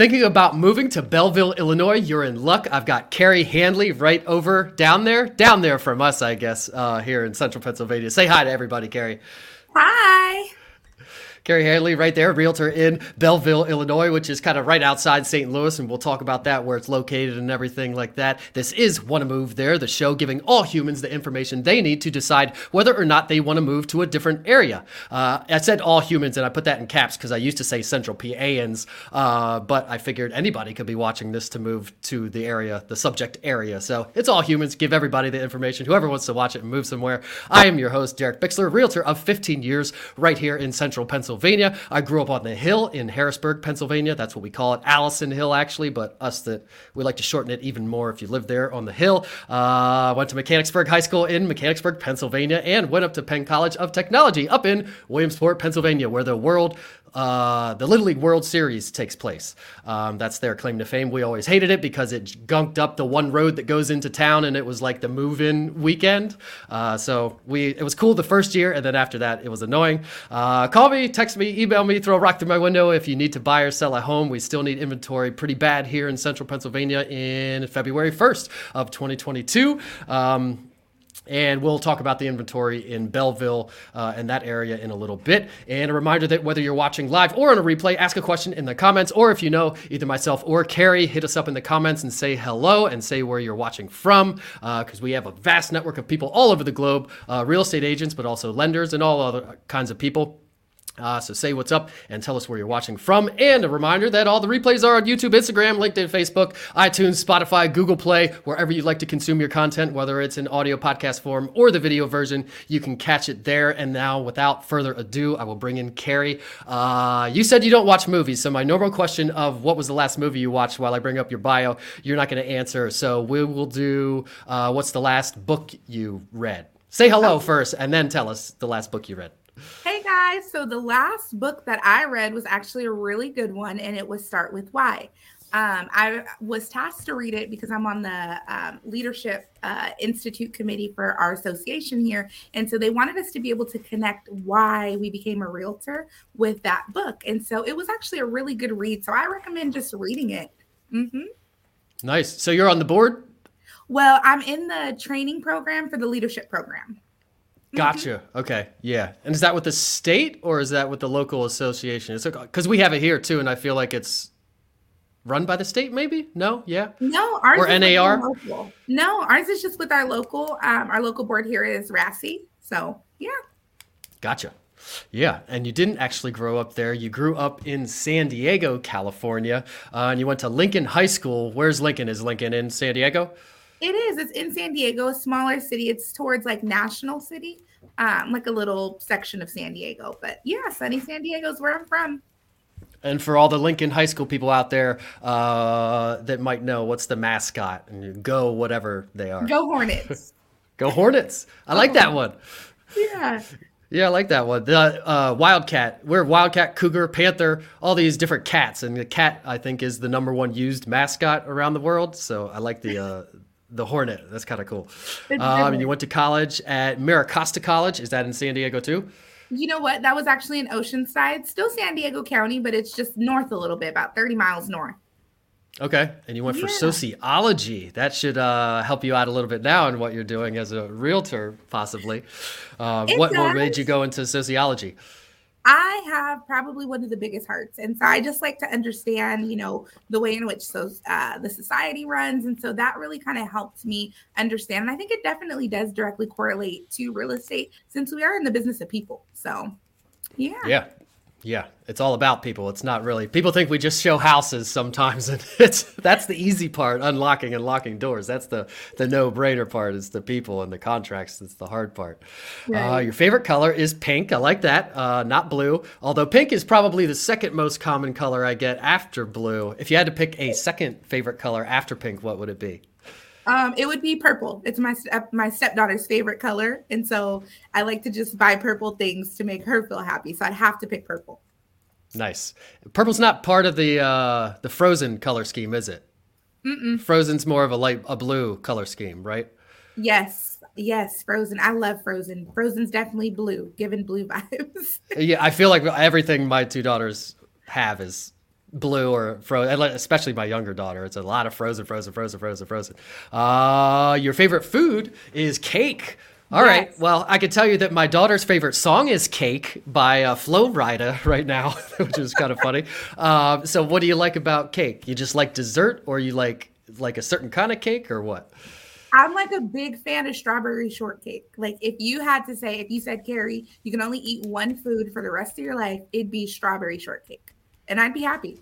Thinking about moving to Belleville, Illinois, you're in luck. I've got Carrie Handley right over down there, down there from us, I guess, uh, here in central Pennsylvania. Say hi to everybody, Carrie. Hi. Carrie Hanley, right there, realtor in Belleville, Illinois, which is kind of right outside St. Louis, and we'll talk about that, where it's located and everything like that. This is Wanna Move There, the show giving all humans the information they need to decide whether or not they want to move to a different area. Uh, I said all humans, and I put that in caps because I used to say Central PAans, uh, but I figured anybody could be watching this to move to the area, the subject area. So it's all humans. Give everybody the information, whoever wants to watch it and move somewhere. I am your host, Derek Bixler, realtor of 15 years right here in Central Pennsylvania. Pennsylvania. I grew up on the hill in Harrisburg, Pennsylvania. That's what we call it, Allison Hill, actually, but us that we like to shorten it even more if you live there on the hill. Uh, went to Mechanicsburg High School in Mechanicsburg, Pennsylvania, and went up to Penn College of Technology up in Williamsport, Pennsylvania, where the world uh, the Little League World Series takes place. Um, that's their claim to fame. We always hated it because it gunked up the one road that goes into town, and it was like the move-in weekend. Uh, so we it was cool the first year, and then after that, it was annoying. Uh, call me, text me, email me, throw a rock through my window if you need to buy or sell a home. We still need inventory pretty bad here in Central Pennsylvania in February 1st of 2022. Um, and we'll talk about the inventory in Belleville uh, and that area in a little bit. And a reminder that whether you're watching live or on a replay, ask a question in the comments, or if you know either myself or Carrie, hit us up in the comments and say hello and say where you're watching from, because uh, we have a vast network of people all over the globe, uh, real estate agents, but also lenders and all other kinds of people. Uh, so say what's up and tell us where you're watching from. And a reminder that all the replays are on YouTube, Instagram, LinkedIn, Facebook, iTunes, Spotify, Google Play, wherever you'd like to consume your content, whether it's in audio podcast form or the video version, you can catch it there. And now, without further ado, I will bring in Carrie. Uh, you said you don't watch movies, so my normal question of what was the last movie you watched while I bring up your bio, you're not going to answer. So we will do uh, what's the last book you read? Say hello first, and then tell us the last book you read. Hey guys, so the last book that I read was actually a really good one, and it was Start with Why. Um, I was tasked to read it because I'm on the um, Leadership uh, Institute committee for our association here. And so they wanted us to be able to connect why we became a realtor with that book. And so it was actually a really good read. So I recommend just reading it. Mm-hmm. Nice. So you're on the board? Well, I'm in the training program for the leadership program. Gotcha. Okay. Yeah. And is that with the state or is that with the local association? It's because we have it here too, and I feel like it's run by the state. Maybe. No. Yeah. No. Ours or NAR. No, ours is just with our local. Um, our local board here is RASI. So yeah. Gotcha. Yeah, and you didn't actually grow up there. You grew up in San Diego, California, uh, and you went to Lincoln High School. Where's Lincoln? Is Lincoln in San Diego? It is. It's in San Diego, a smaller city. It's towards like National City, um, like a little section of San Diego. But yeah, sunny San Diego is where I'm from. And for all the Lincoln High School people out there uh, that might know, what's the mascot? And go whatever they are. Go Hornets. go Hornets. I like that one. Yeah. Yeah, I like that one. The uh, Wildcat. We're Wildcat, Cougar, Panther, all these different cats, and the cat I think is the number one used mascot around the world. So I like the uh, the Hornet. That's kind of cool. Um, and you went to college at MiraCosta College. Is that in San Diego too? You know what? That was actually in Oceanside, still San Diego County, but it's just north a little bit, about 30 miles north. Okay. And you went yeah. for sociology. That should uh, help you out a little bit now in what you're doing as a realtor, possibly. Uh, what, what made you go into sociology? I have probably one of the biggest hearts, and so I just like to understand, you know, the way in which so uh, the society runs, and so that really kind of helped me understand. And I think it definitely does directly correlate to real estate since we are in the business of people. So, yeah, yeah, yeah, it's all about people. It's not really people think we just show houses sometimes, and it's that's the easy part, unlocking and locking doors. That's the the no brainer part is the people and the contracts. That's the hard part. Right. Uh, your favorite color is pink. I like that. Uh, not blue, although pink is probably the second most common color I get after blue. If you had to pick a second favorite color after pink, what would it be? Um, it would be purple. It's my step my stepdaughter's favorite color, and so I like to just buy purple things to make her feel happy. So I'd have to pick purple. Nice. Purple's not part of the uh, the Frozen color scheme, is it? Mm-mm. Frozen's more of a light a blue color scheme, right? Yes, yes, Frozen. I love Frozen. Frozen's definitely blue, given blue vibes. yeah, I feel like everything my two daughters have is blue or frozen, especially my younger daughter. It's a lot of frozen, frozen, frozen, frozen, frozen. Uh, your favorite food is cake. All yes. right. Well, I can tell you that my daughter's favorite song is "Cake" by uh, Flo Rida right now, which is kind of funny. Uh, so, what do you like about cake? You just like dessert, or you like like a certain kind of cake, or what? I'm like a big fan of strawberry shortcake. Like, if you had to say, if you said, Carrie, you can only eat one food for the rest of your life, it'd be strawberry shortcake, and I'd be happy.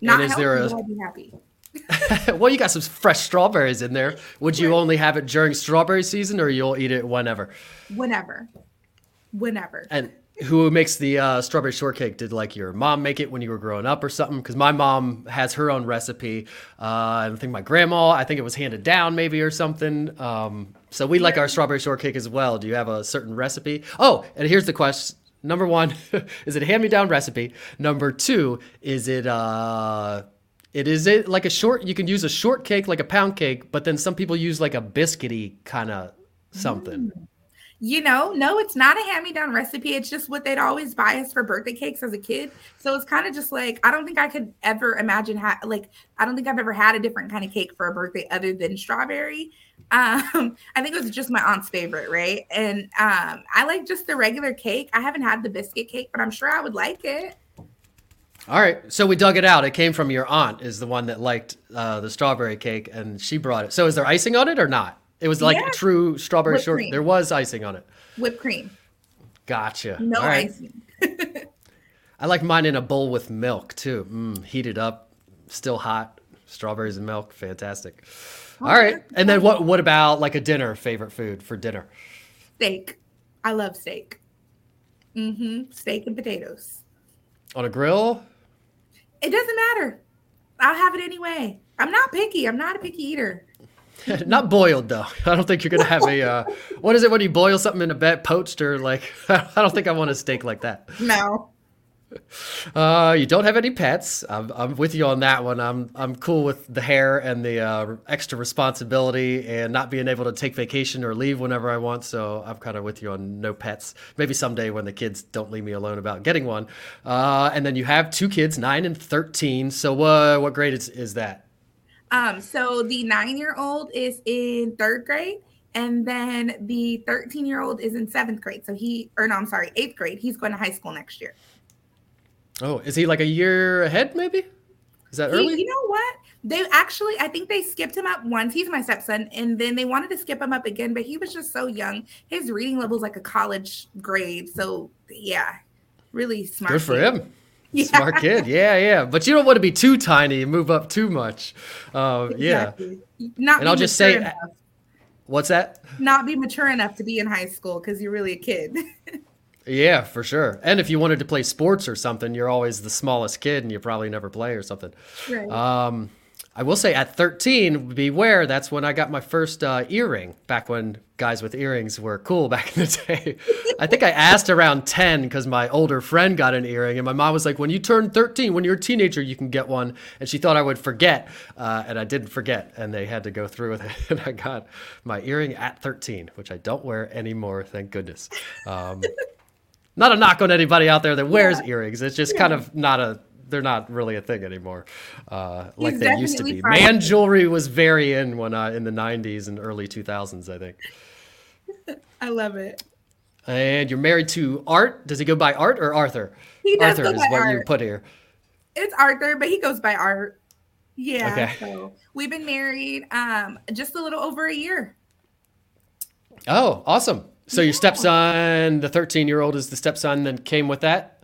Not and is healthy, there a... I'd be happy. well, you got some fresh strawberries in there. Would you only have it during strawberry season, or you'll eat it whenever? Whenever, whenever. And who makes the uh, strawberry shortcake? Did like your mom make it when you were growing up or something? Because my mom has her own recipe. Uh, I think my grandma, I think it was handed down maybe or something. Um, so we like our strawberry shortcake as well. Do you have a certain recipe? Oh, and here's the question. Number one, is it a hand-me-down recipe? Number two, is it uh, it is it like a short. You can use a short cake like a pound cake, but then some people use like a biscuity kind of something. Mm. You know, no, it's not a hand-me-down recipe. It's just what they'd always buy us for birthday cakes as a kid. So it's kind of just like I don't think I could ever imagine ha- like I don't think I've ever had a different kind of cake for a birthday other than strawberry. Um, I think it was just my aunt's favorite, right? And um, I like just the regular cake. I haven't had the biscuit cake, but I'm sure I would like it. All right, so we dug it out. It came from your aunt, is the one that liked uh, the strawberry cake, and she brought it. So is there icing on it or not? It was like yeah. true strawberry short. Cream. There was icing on it. Whipped cream. Gotcha. No icing. I like mine in a bowl with milk too. Mm, heated up, still hot. Strawberries and milk, fantastic. Oh, All right, and then what? What about like a dinner? Favorite food for dinner? Steak. I love steak. Mm-hmm. Steak and potatoes. On a grill? It doesn't matter. I'll have it anyway. I'm not picky. I'm not a picky eater. not boiled though. I don't think you're gonna have a. Uh, what is it when you boil something in a bed, poached or like? I don't think I want a steak like that. No. Uh, you don't have any pets. I'm, I'm with you on that one. I'm I'm cool with the hair and the uh, extra responsibility and not being able to take vacation or leave whenever I want. So I'm kind of with you on no pets. Maybe someday when the kids don't leave me alone about getting one. Uh, and then you have two kids, nine and thirteen. So what uh, what grade is is that? Um, so the nine year old is in third grade. And then the 13 year old is in seventh grade. So he, or no, I'm sorry, eighth grade. He's going to high school next year. Oh, is he like a year ahead? Maybe is that early? you know what? They actually, I think they skipped him up once. He's my stepson, and then they wanted to skip him up again, but he was just so young. His reading level is like a college grade. So yeah, really smart. Good for kid. him. Yeah. Smart kid. Yeah, yeah. But you don't want to be too tiny and move up too much. Uh, exactly. Yeah. Not and I'll just say, enough. what's that? Not be mature enough to be in high school because you're really a kid. Yeah, for sure. And if you wanted to play sports or something, you're always the smallest kid and you probably never play or something. Right. Um, I will say at 13, beware, that's when I got my first uh, earring, back when guys with earrings were cool back in the day. I think I asked around 10 because my older friend got an earring, and my mom was like, When you turn 13, when you're a teenager, you can get one. And she thought I would forget, uh, and I didn't forget, and they had to go through with it. And I got my earring at 13, which I don't wear anymore, thank goodness. Um, not a knock on anybody out there that wears yeah. earrings. It's just yeah. kind of not a they're not really a thing anymore, uh, like they used to be. Man jewelry was very in when uh, in the '90s and early 2000s, I think. I love it. And you're married to Art. Does he go by Art or Arthur? He does Arthur go by is what Art. you put here. It's Arthur, but he goes by Art. Yeah. Okay. So we've been married um, just a little over a year. Oh, awesome. So yeah. your stepson, the 13 year old, is the stepson that came with that.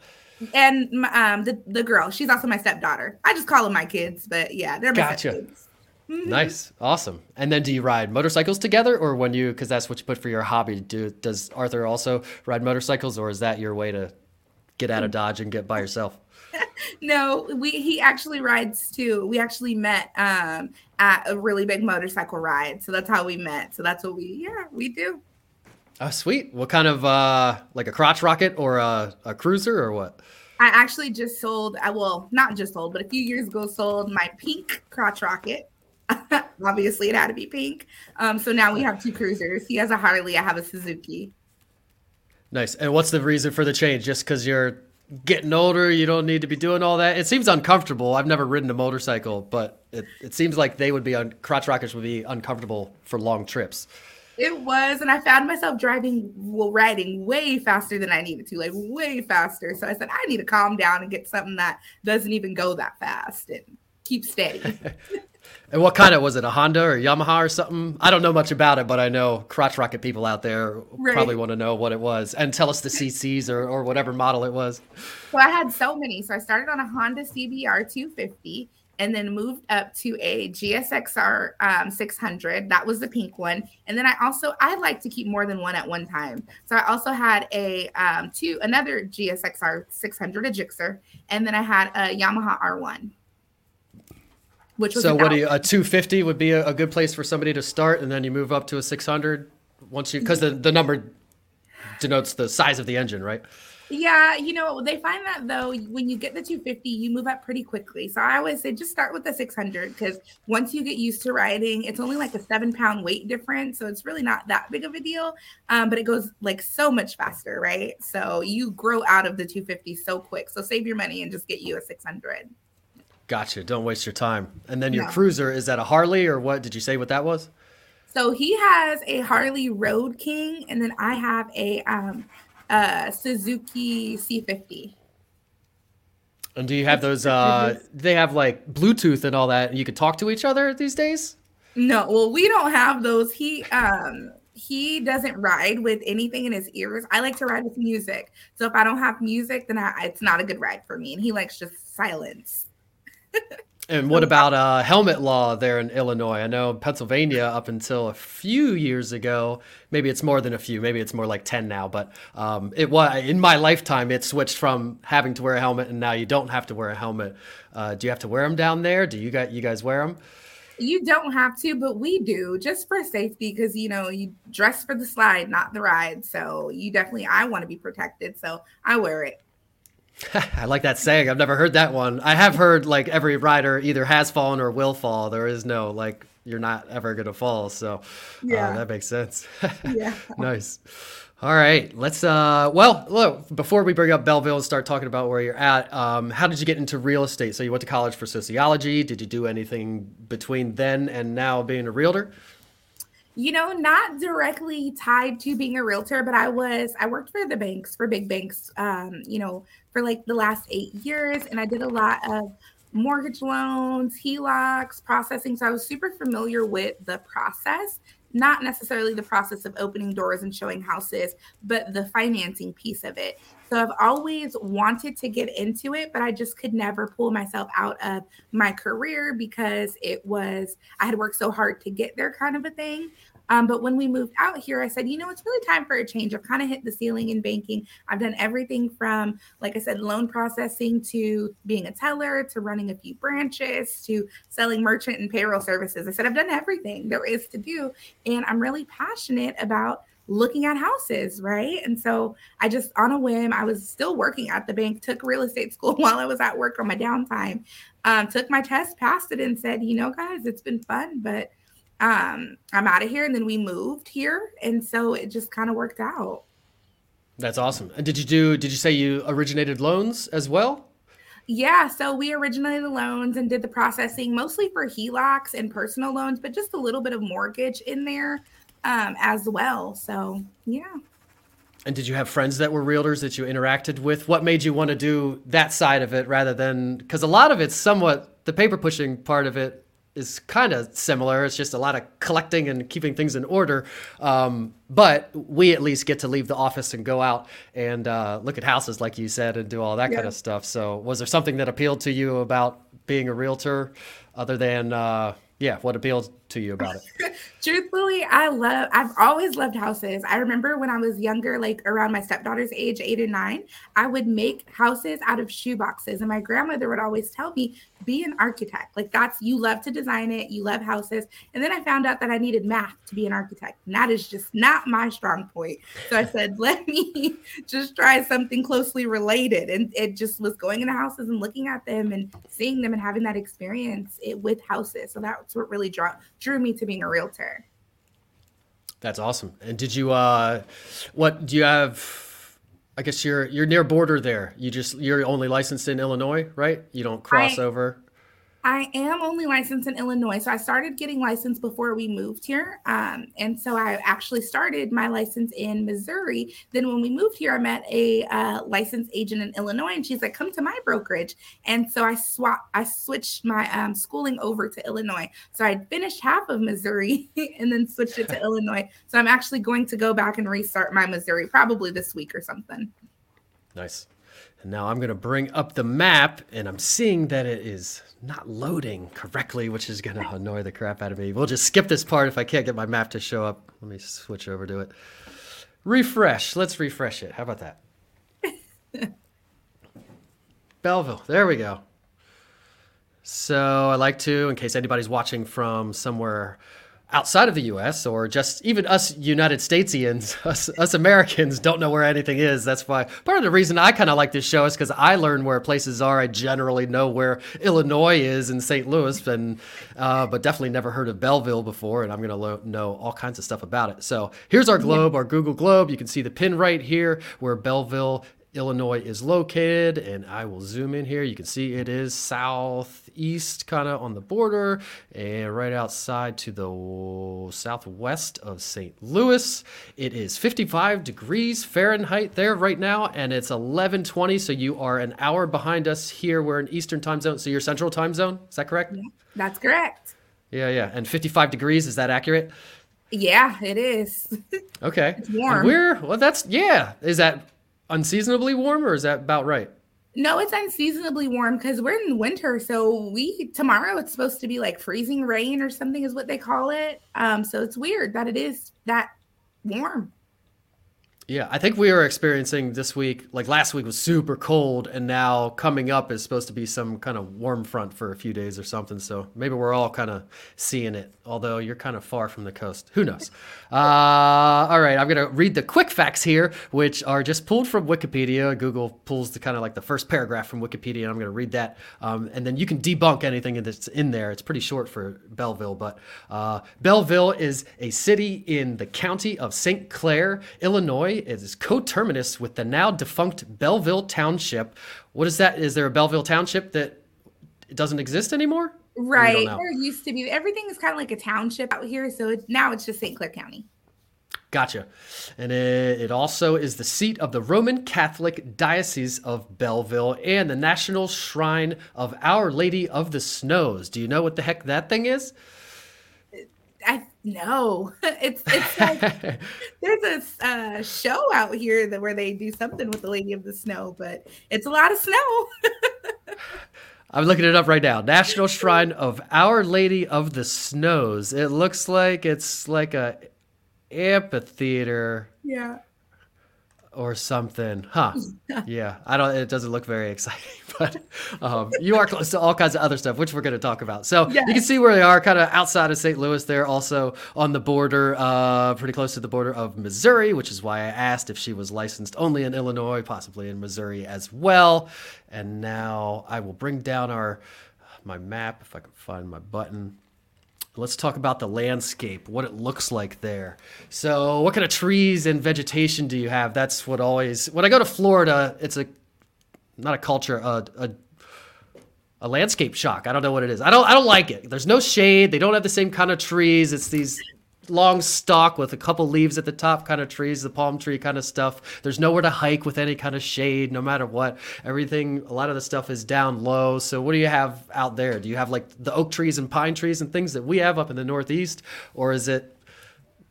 And um, the the girl, she's also my stepdaughter. I just call them my kids, but yeah, they're my gotcha. kids. Mm-hmm. Nice, awesome. And then, do you ride motorcycles together, or when you, because that's what you put for your hobby? Do does Arthur also ride motorcycles, or is that your way to get out of Dodge and get by yourself? no, we he actually rides too. We actually met um, at a really big motorcycle ride, so that's how we met. So that's what we yeah we do. Oh, sweet. What kind of uh like a crotch rocket or a, a cruiser or what? I actually just sold, I well, not just sold, but a few years ago sold my pink crotch rocket. Obviously, it had to be pink. Um, so now we have two cruisers. He has a Harley, I have a Suzuki. Nice. And what's the reason for the change? Just because you're getting older, you don't need to be doing all that. It seems uncomfortable. I've never ridden a motorcycle, but it, it seems like they would be un- crotch rockets would be uncomfortable for long trips. It was, and I found myself driving, well, riding way faster than I needed to, like way faster. So I said, I need to calm down and get something that doesn't even go that fast and keep steady. and what kind of was it? A Honda or Yamaha or something? I don't know much about it, but I know crotch rocket people out there right. probably want to know what it was and tell us the CCs or, or whatever model it was. So I had so many. So I started on a Honda CBR 250 and then moved up to a GSXR um, 600. That was the pink one. And then I also I like to keep more than one at one time. So I also had a um, two another GSXR 600, a Gixxer, and then I had a Yamaha R1. Which so what do you a 250 would be a, a good place for somebody to start, and then you move up to a 600 once you because the the number denotes the size of the engine, right? Yeah, you know, they find that though, when you get the 250, you move up pretty quickly. So I always say just start with the 600 because once you get used to riding, it's only like a seven pound weight difference. So it's really not that big of a deal, um, but it goes like so much faster, right? So you grow out of the 250 so quick. So save your money and just get you a 600. Gotcha. Don't waste your time. And then your no. cruiser, is that a Harley or what? Did you say what that was? So he has a Harley Road King, and then I have a um, uh, Suzuki C50. And do you have those? Uh, they have like Bluetooth and all that, and you can talk to each other these days. No, well, we don't have those. He um he doesn't ride with anything in his ears. I like to ride with music. So if I don't have music, then I, it's not a good ride for me. And he likes just silence. And what about uh, helmet law there in Illinois? I know Pennsylvania up until a few years ago, maybe it's more than a few, maybe it's more like 10 now, but um, it was in my lifetime, it switched from having to wear a helmet and now you don't have to wear a helmet. Uh, do you have to wear them down there? Do you got you guys wear them? You don't have to, but we do just for safety because you know you dress for the slide, not the ride. So you definitely, I want to be protected, so I wear it. I like that saying. I've never heard that one. I have heard like every rider either has fallen or will fall. There is no like you're not ever gonna fall. So uh, yeah, uh, that makes sense. yeah, nice. All right, let's. uh Well, look. Before we bring up Belleville and start talking about where you're at, um, how did you get into real estate? So you went to college for sociology. Did you do anything between then and now being a realtor? You know, not directly tied to being a realtor, but I was, I worked for the banks, for big banks, um, you know, for like the last eight years. And I did a lot of mortgage loans, HELOCs, processing. So I was super familiar with the process, not necessarily the process of opening doors and showing houses, but the financing piece of it. So I've always wanted to get into it, but I just could never pull myself out of my career because it was, I had worked so hard to get there kind of a thing. Um, but when we moved out here, I said, you know, it's really time for a change. I've kind of hit the ceiling in banking. I've done everything from, like I said, loan processing to being a teller to running a few branches to selling merchant and payroll services. I said, I've done everything there is to do. And I'm really passionate about looking at houses, right? And so I just, on a whim, I was still working at the bank, took real estate school while I was at work on my downtime, um, took my test, passed it, and said, you know, guys, it's been fun, but um, I'm out of here. And then we moved here. And so it just kind of worked out. That's awesome. And did you do, did you say you originated loans as well? Yeah, so we originated the loans and did the processing mostly for HELOCs and personal loans, but just a little bit of mortgage in there um, as well. So, yeah. And did you have friends that were realtors that you interacted with? What made you want to do that side of it rather than because a lot of it's somewhat the paper pushing part of it is kind of similar. It's just a lot of collecting and keeping things in order. Um, but we at least get to leave the office and go out and uh, look at houses, like you said, and do all that yeah. kind of stuff. So, was there something that appealed to you about being a realtor, other than uh, yeah, what appealed to you about it? Truthfully, I love, I've always loved houses. I remember when I was younger, like around my stepdaughter's age, eight and nine, I would make houses out of shoe boxes. And my grandmother would always tell me, be an architect. Like that's, you love to design it, you love houses. And then I found out that I needed math to be an architect. And that is just not my strong point. So I said, let me just try something closely related. And it just was going into houses and looking at them and seeing them and having that experience it, with houses. So that's what really drew, drew me to being a realtor. That's awesome. And did you, uh, what do you have? I guess you're you're near border there. You just you're only licensed in Illinois, right? You don't cross I, over. I am only licensed in Illinois. So I started getting licensed before we moved here. Um, and so I actually started my license in Missouri. Then when we moved here, I met a uh, licensed agent in Illinois and she's like, come to my brokerage. And so I swapped, I switched my um, schooling over to Illinois. So I finished half of Missouri and then switched it to Illinois. So I'm actually going to go back and restart my Missouri probably this week or something. Nice. And now I'm going to bring up the map and I'm seeing that it is not loading correctly, which is going to annoy the crap out of me. We'll just skip this part if I can't get my map to show up. Let me switch over to it. Refresh. Let's refresh it. How about that? Belleville. There we go. So I like to, in case anybody's watching from somewhere outside of the US or just even us United Statesians, us, us Americans don't know where anything is. That's why part of the reason I kind of like this show is because I learn where places are. I generally know where Illinois is in St. Louis, and uh, but definitely never heard of Belleville before, and I'm going to lo- know all kinds of stuff about it. So here's our globe, our Google globe. You can see the pin right here where Belleville Illinois is located. And I will zoom in here. You can see it is southeast, kind of on the border, and right outside to the southwest of St. Louis. It is 55 degrees Fahrenheit there right now, and it's 11:20. So you are an hour behind us here. We're in Eastern time zone. So you're Central time zone. Is that correct? Yeah, that's correct. Yeah, yeah. And 55 degrees. Is that accurate? Yeah, it is. Okay. It's warm. And we're well. That's yeah. Is that unseasonably warm, or is that about right? No, it's unseasonably warm because we're in winter. So we tomorrow it's supposed to be like freezing rain or something is what they call it. Um, so it's weird that it is that warm. Yeah, I think we are experiencing this week, like last week was super cold, and now coming up is supposed to be some kind of warm front for a few days or something. So maybe we're all kind of seeing it, although you're kind of far from the coast. Who knows? Uh, all right, I'm going to read the quick facts here, which are just pulled from Wikipedia. Google pulls the kind of like the first paragraph from Wikipedia, and I'm going to read that. Um, and then you can debunk anything that's in there. It's pretty short for Belleville, but uh, Belleville is a city in the county of St. Clair, Illinois. It is coterminous with the now defunct Belleville Township. What is that? Is there a Belleville Township that doesn't exist anymore? Right. There used to be. Everything is kind of like a township out here. So it, now it's just St. Clair County. Gotcha. And it, it, also is the seat of the Roman Catholic Diocese of Belleville and the National Shrine of Our Lady of the Snows. Do you know what the heck that thing is? I no, it's it's like there's a uh, show out here that where they do something with the Lady of the Snow, but it's a lot of snow. I'm looking it up right now. National Shrine of Our Lady of the Snows. It looks like it's like a amphitheater. Yeah or something. Huh. yeah. I don't it doesn't look very exciting, but um, you are close to all kinds of other stuff, which we're going to talk about. So yes. you can see where they are kind of outside of St. Louis. They're also on the border, uh, pretty close to the border of Missouri, which is why I asked if she was licensed only in Illinois, possibly in Missouri as well. And now I will bring down our my map if I can find my button. Let's talk about the landscape, what it looks like there. So, what kind of trees and vegetation do you have? That's what always. When I go to Florida, it's a not a culture, a, a a landscape shock. I don't know what it is. I don't I don't like it. There's no shade. They don't have the same kind of trees. It's these long stalk with a couple leaves at the top kind of trees, the palm tree kind of stuff. There's nowhere to hike with any kind of shade, no matter what. Everything, a lot of the stuff is down low. So, what do you have out there? Do you have like the oak trees and pine trees and things that we have up in the Northeast? Or is it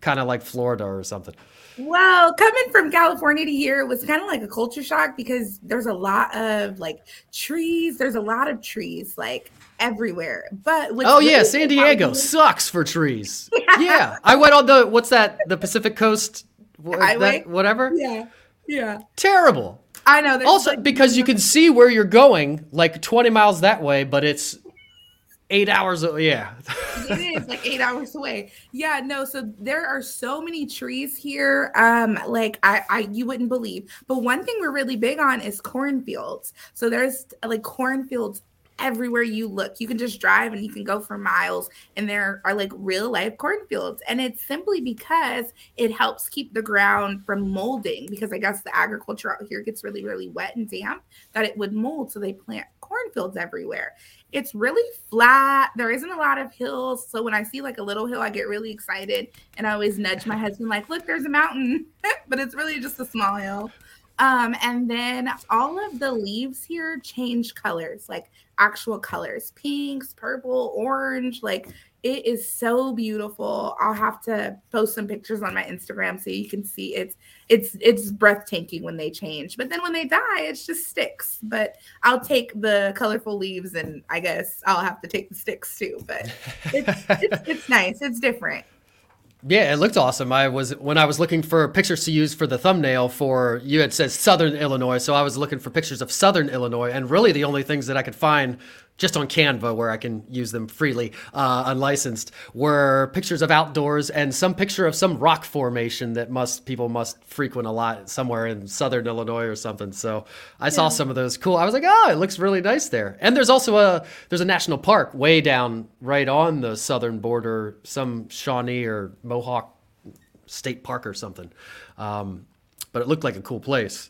kind of like Florida or something? Well, coming from California to here was kind of like a culture shock because there's a lot of like trees. There's a lot of trees. Like everywhere. But oh yeah, San Diego sucks for trees. Yeah. yeah. I went on the what's that? The Pacific Coast, that, whatever. Yeah, yeah. Terrible. I know. Also, like, because you can see where you're going, like 20 miles that way, but it's eight hours. Yeah, it is like eight hours away. Yeah, no. So there are so many trees here. Um, like I, I, you wouldn't believe. But one thing we're really big on is cornfields. So there's like cornfields everywhere you look. You can just drive and you can go for miles, and there are like real life cornfields. And it's simply because it helps keep the ground from molding, because I guess the agriculture out here gets really, really wet and damp, that it would mold. So they plant cornfields everywhere. It's really flat. There isn't a lot of hills. So when I see like a little hill, I get really excited. And I always nudge my husband, like, look, there's a mountain, but it's really just a small hill. Um, and then all of the leaves here change colors, like actual colors pinks, purple, orange. Like it is so beautiful. I'll have to post some pictures on my Instagram so you can see it's it's it's breathtaking when they change. But then when they die, it's just sticks. But I'll take the colorful leaves and I guess I'll have to take the sticks too. But it's it's, it's nice. It's different. Yeah, it looked awesome. I was when I was looking for pictures to use for the thumbnail for you had said Southern Illinois, so I was looking for pictures of Southern Illinois, and really the only things that I could find just on Canva where I can use them freely, uh, unlicensed, were pictures of outdoors and some picture of some rock formation that must people must frequent a lot somewhere in southern Illinois or something. So I yeah. saw some of those. Cool. I was like, oh, it looks really nice there. And there's also a there's a national park way down right on the southern border, some Shawnee or Mohawk State Park or something. Um, but it looked like a cool place.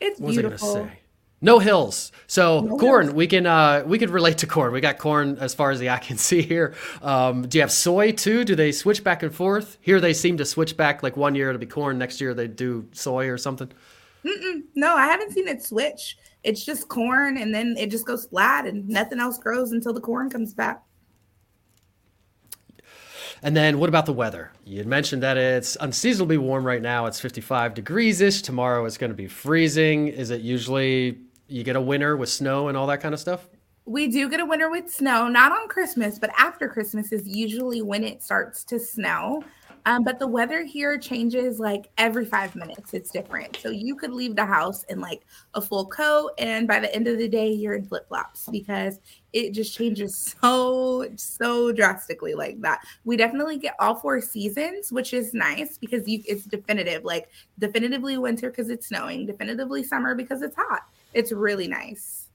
It's what beautiful. Was I gonna say? No hills. So no corn, hills. we can uh, we could relate to corn. We got corn as far as the eye can see here. Um, do you have soy too? Do they switch back and forth? Here they seem to switch back. Like one year it'll be corn, next year they do soy or something. Mm-mm. No, I haven't seen it switch. It's just corn, and then it just goes flat, and nothing else grows until the corn comes back. And then what about the weather? You had mentioned that it's unseasonably warm right now. It's 55 degrees ish. Tomorrow it's going to be freezing. Is it usually you get a winter with snow and all that kind of stuff? We do get a winter with snow, not on Christmas, but after Christmas is usually when it starts to snow. Um, but the weather here changes like every five minutes. It's different. So you could leave the house in like a full coat, and by the end of the day, you're in flip flops because it just changes so, so drastically like that. We definitely get all four seasons, which is nice because you, it's definitive like definitively winter because it's snowing, definitively summer because it's hot it's really nice.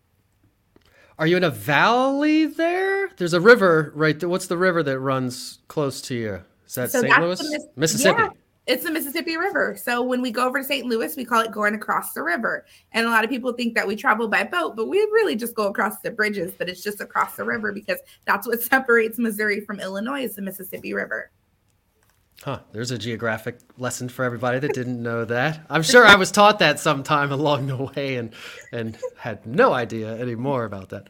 Are you in a valley there? There's a river right there. What's the river that runs close to you? Is that so St. Louis? Miss- Mississippi. Yeah, it's the Mississippi River. So when we go over to St. Louis, we call it going across the river. And a lot of people think that we travel by boat, but we really just go across the bridges, but it's just across the river because that's what separates Missouri from Illinois is the Mississippi River. Huh, there's a geographic lesson for everybody that didn't know that. I'm sure I was taught that sometime along the way and and had no idea anymore about that.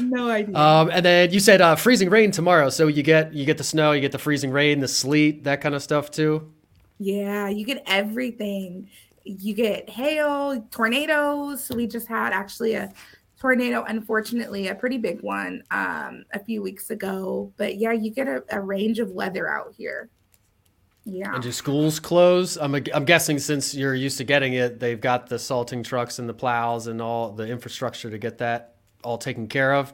No idea. Um, and then you said uh, freezing rain tomorrow, so you get you get the snow, you get the freezing rain, the sleet, that kind of stuff too. Yeah, you get everything. You get hail, tornadoes. So we just had actually a tornado, unfortunately, a pretty big one um, a few weeks ago. But yeah, you get a, a range of weather out here. Yeah. And do schools close? I'm, I'm guessing since you're used to getting it, they've got the salting trucks and the plows and all the infrastructure to get that all taken care of.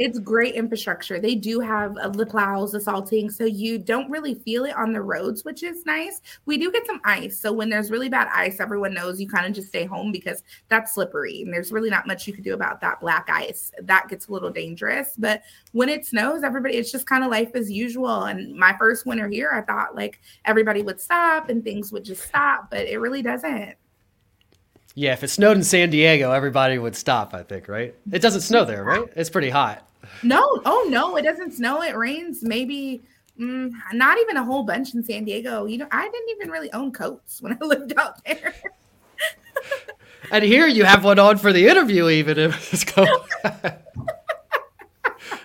It's great infrastructure. They do have uh, the plows, the salting, so you don't really feel it on the roads, which is nice. We do get some ice. So when there's really bad ice, everyone knows you kind of just stay home because that's slippery and there's really not much you can do about that black ice. That gets a little dangerous. But when it snows, everybody, it's just kind of life as usual. And my first winter here, I thought like everybody would stop and things would just stop, but it really doesn't. Yeah, if it snowed in San Diego, everybody would stop, I think, right? It doesn't snow there, right? It's pretty hot. No, oh no, it doesn't snow. It rains maybe mm, not even a whole bunch in San Diego. You know, I didn't even really own coats when I lived out there. and here you have one on for the interview, even if it's cold.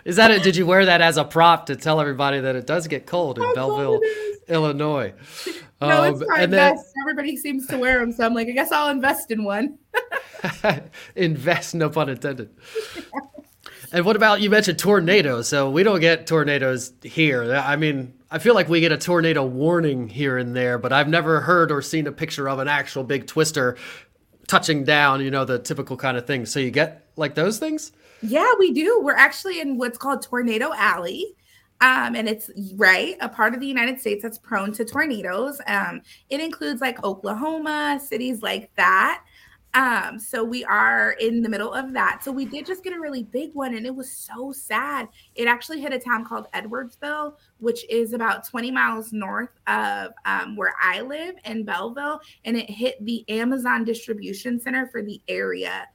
is that it? Did you wear that as a prop to tell everybody that it does get cold in How Belleville, Illinois? No, um, it's fine. Then, Everybody seems to wear them, so I'm like, I guess I'll invest in one. invest, no pun intended. And what about you mentioned tornadoes? So we don't get tornadoes here. I mean, I feel like we get a tornado warning here and there, but I've never heard or seen a picture of an actual big twister touching down, you know, the typical kind of thing. So you get like those things? Yeah, we do. We're actually in what's called Tornado Alley. Um, and it's right a part of the United States that's prone to tornadoes. Um, it includes like Oklahoma, cities like that. Um, so we are in the middle of that. So we did just get a really big one, and it was so sad. It actually hit a town called Edwardsville, which is about 20 miles north of um, where I live in Belleville, and it hit the Amazon distribution center for the area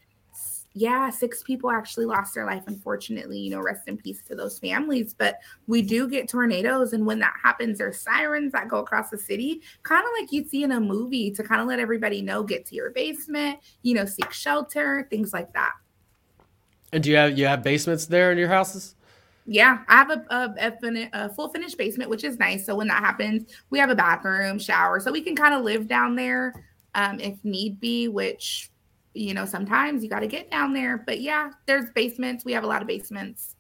yeah, six people actually lost their life, unfortunately. You know, rest in peace to those families. But we do get tornadoes. And when that happens, there's sirens that go across the city, kind of like you'd see in a movie to kind of let everybody know get to your basement, you know, seek shelter, things like that. And do you have you have basements there in your houses? Yeah, I have a, a, a, a, full finished basement, which is nice. So when that happens, we have a bathroom, shower, so we can kind of live down there um, if need be. Which you know, sometimes you got to get down there. But yeah, there's basements. We have a lot of basements.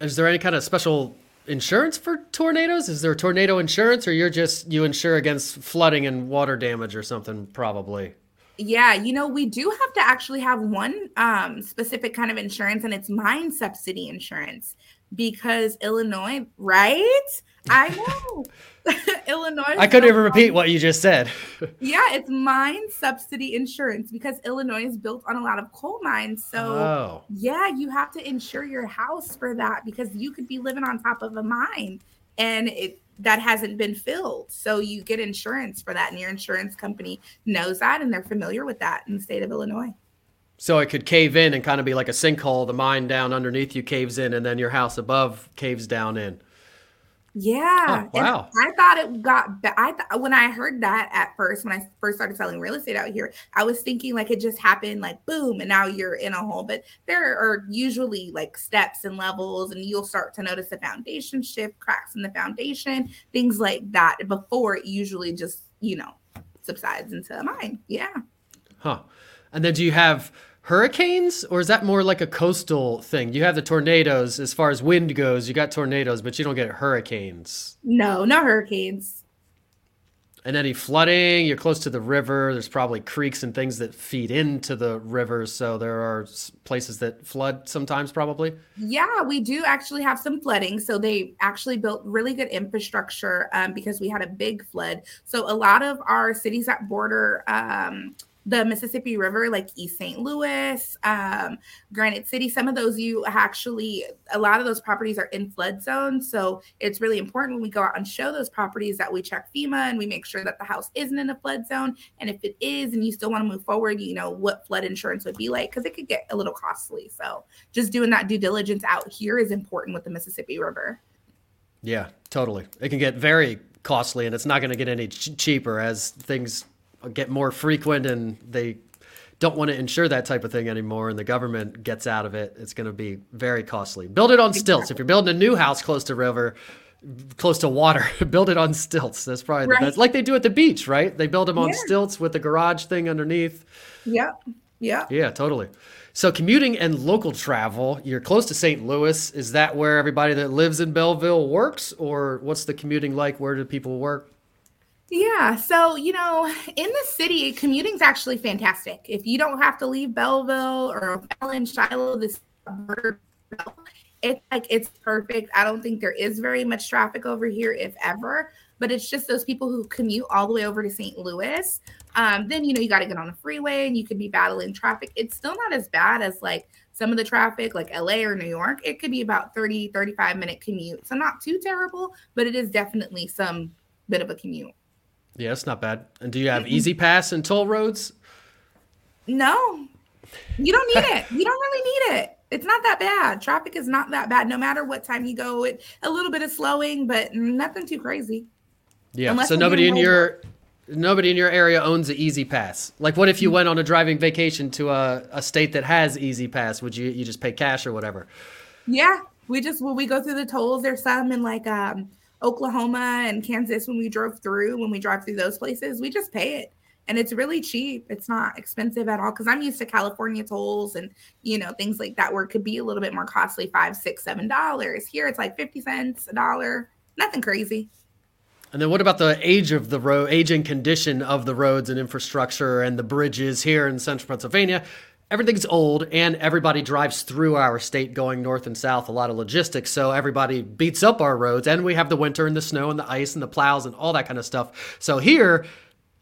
Is there any kind of special insurance for tornadoes? Is there tornado insurance, or you're just you insure against flooding and water damage or something? Probably. Yeah, you know, we do have to actually have one um, specific kind of insurance, and it's mine subsidence insurance because Illinois, right? I know. Illinois. I couldn't even repeat what you just said. yeah, it's mine subsidence insurance because Illinois is built on a lot of coal mines. So, oh. yeah, you have to insure your house for that because you could be living on top of a mine and it that hasn't been filled. So you get insurance for that, and your insurance company knows that and they're familiar with that in the state of Illinois. So it could cave in and kind of be like a sinkhole. The mine down underneath you caves in, and then your house above caves down in. Oh, yeah. Oh, wow. And I thought it got. I th- when I heard that at first, when I first started selling real estate out here, I was thinking like it just happened, like boom, and now you're in a hole. But there are usually like steps and levels, and you'll start to notice the foundation shift, cracks in the foundation, things like that before it usually just you know subsides into a mine. Yeah. Huh. And then do you have hurricanes or is that more like a coastal thing? You have the tornadoes as far as wind goes, you got tornadoes, but you don't get hurricanes. No, not hurricanes. And any flooding, you're close to the river. There's probably creeks and things that feed into the river. So there are places that flood sometimes, probably. Yeah, we do actually have some flooding. So they actually built really good infrastructure um, because we had a big flood. So a lot of our cities that border, um, the Mississippi River, like East St. Louis, um, Granite City, some of those you actually, a lot of those properties are in flood zones. So it's really important when we go out and show those properties that we check FEMA and we make sure that the house isn't in a flood zone. And if it is and you still want to move forward, you know what flood insurance would be like because it could get a little costly. So just doing that due diligence out here is important with the Mississippi River. Yeah, totally. It can get very costly and it's not going to get any ch- cheaper as things get more frequent and they don't want to insure that type of thing anymore and the government gets out of it, it's going to be very costly. Build it on stilts. If you're building a new house close to river, close to water, build it on stilts. That's probably right. the best. Like they do at the beach, right? They build them on yeah. stilts with the garage thing underneath. Yeah. Yeah. Yeah, totally. So commuting and local travel, you're close to St. Louis. Is that where everybody that lives in Belleville works or what's the commuting like? Where do people work? Yeah. So, you know, in the city, commuting's actually fantastic. If you don't have to leave Belleville or Ellen, Shiloh, this it's like it's perfect. I don't think there is very much traffic over here, if ever. But it's just those people who commute all the way over to St. Louis. Um, then you know you got to get on the freeway and you could be battling traffic. It's still not as bad as like some of the traffic like LA or New York. It could be about 30, 35 minute commute. So not too terrible, but it is definitely some bit of a commute. Yeah, it's not bad. And do you have E-ZPass and toll roads? No, you don't need it. You don't really need it. It's not that bad. Traffic is not that bad. No matter what time you go, it a little bit of slowing, but nothing too crazy. Yeah. Unless so nobody in your nobody in your area owns an E-ZPass. Like, what if you went on a driving vacation to a, a state that has E-ZPass? Would you you just pay cash or whatever? Yeah, we just when we go through the tolls, there's some in like um Oklahoma and Kansas when we drove through, when we drive through those places, we just pay it. And it's really cheap. It's not expensive at all because I'm used to California tolls and you know things like that where it could be a little bit more costly, five, six, seven dollars. Here it's like fifty cents, a dollar, nothing crazy. And then what about the age of the road, age and condition of the roads and infrastructure and the bridges here in central Pennsylvania? Everything's old and everybody drives through our state going north and south a lot of logistics so everybody beats up our roads and we have the winter and the snow and the ice and the plows and all that kind of stuff so here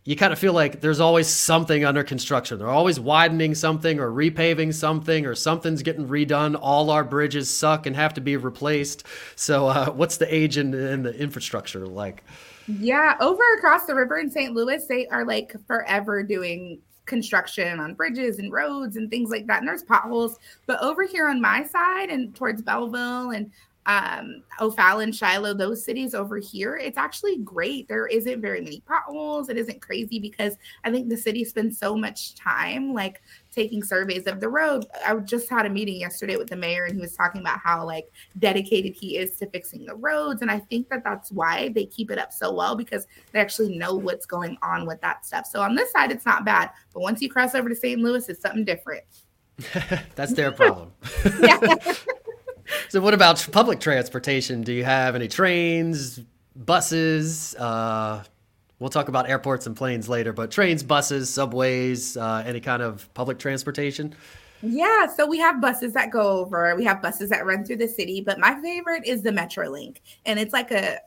you kind of feel like there's always something under construction. They're always widening something or repaving something or something's getting redone. All our bridges suck and have to be replaced. So, uh, what's the age in, in the infrastructure like? Yeah, over across the river in St. Louis, they are like forever doing construction on bridges and roads and things like that. And there's potholes. But over here on my side and towards Belleville and um, O'Fallon, Shiloh, those cities over here, it's actually great. There isn't very many potholes. It isn't crazy because I think the city spends so much time like taking surveys of the road. I just had a meeting yesterday with the mayor and he was talking about how like dedicated he is to fixing the roads. And I think that that's why they keep it up so well because they actually know what's going on with that stuff. So on this side, it's not bad. But once you cross over to St. Louis, it's something different. that's their problem. so what about public transportation? Do you have any trains, buses? Uh, we'll talk about airports and planes later, but trains, buses, subways, uh, any kind of public transportation? Yeah, so we have buses that go over. We have buses that run through the city, but my favorite is the Metrolink. And it's like a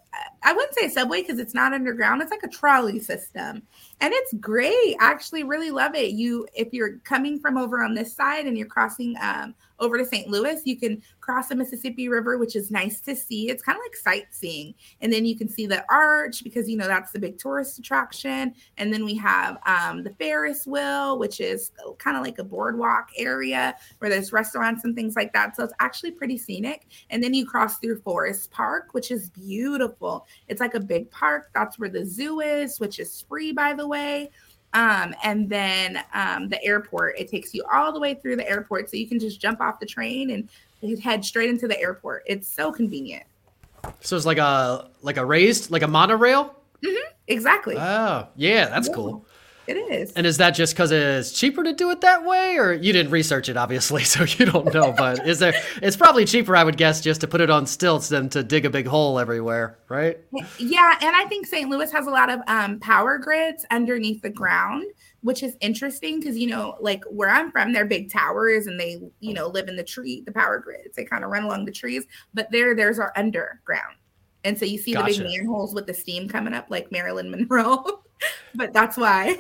I wouldn't say subway because it's not underground. It's like a trolley system. And it's great. I actually really love it. You if you're coming from over on this side and you're crossing um, over to St. Louis, you can cross the Mississippi River, which is nice to see. It's kind of like sightseeing. And then you can see the arch because you know that's the big tourist attraction. And then we have um, the Ferris wheel, which is kind of like a boardwalk area where there's restaurants and things like that. So it's actually pretty scenic. And then you cross through Forest Park, which is beautiful beautiful. It's like a big park. That's where the zoo is, which is free, by the way. Um, and then um, the airport, it takes you all the way through the airport. So you can just jump off the train and head straight into the airport. It's so convenient. So it's like a like a raised like a monorail. Mm-hmm, exactly. Oh yeah, that's yeah. cool. It is. And is that just because it's cheaper to do it that way, or you didn't research it, obviously, so you don't know? but is there? It's probably cheaper, I would guess, just to put it on stilts than to dig a big hole everywhere, right? Yeah, and I think St. Louis has a lot of um, power grids underneath the ground, which is interesting because you know, like where I'm from, they're big towers, and they, you know, live in the tree, the power grids. They kind of run along the trees, but there, there's our underground. And so you see gotcha. the big manholes with the steam coming up like Marilyn Monroe. but that's why.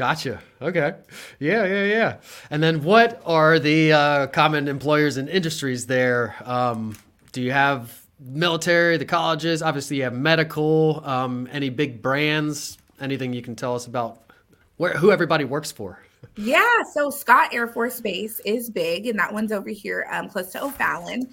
Gotcha. Okay. Yeah, yeah, yeah. And then what are the uh, common employers and industries there? Um, do you have military, the colleges? Obviously, you have medical. Um, any big brands? Anything you can tell us about where who everybody works for? Yeah, so Scott Air Force Base is big, and that one's over here um, close to O'Fallon.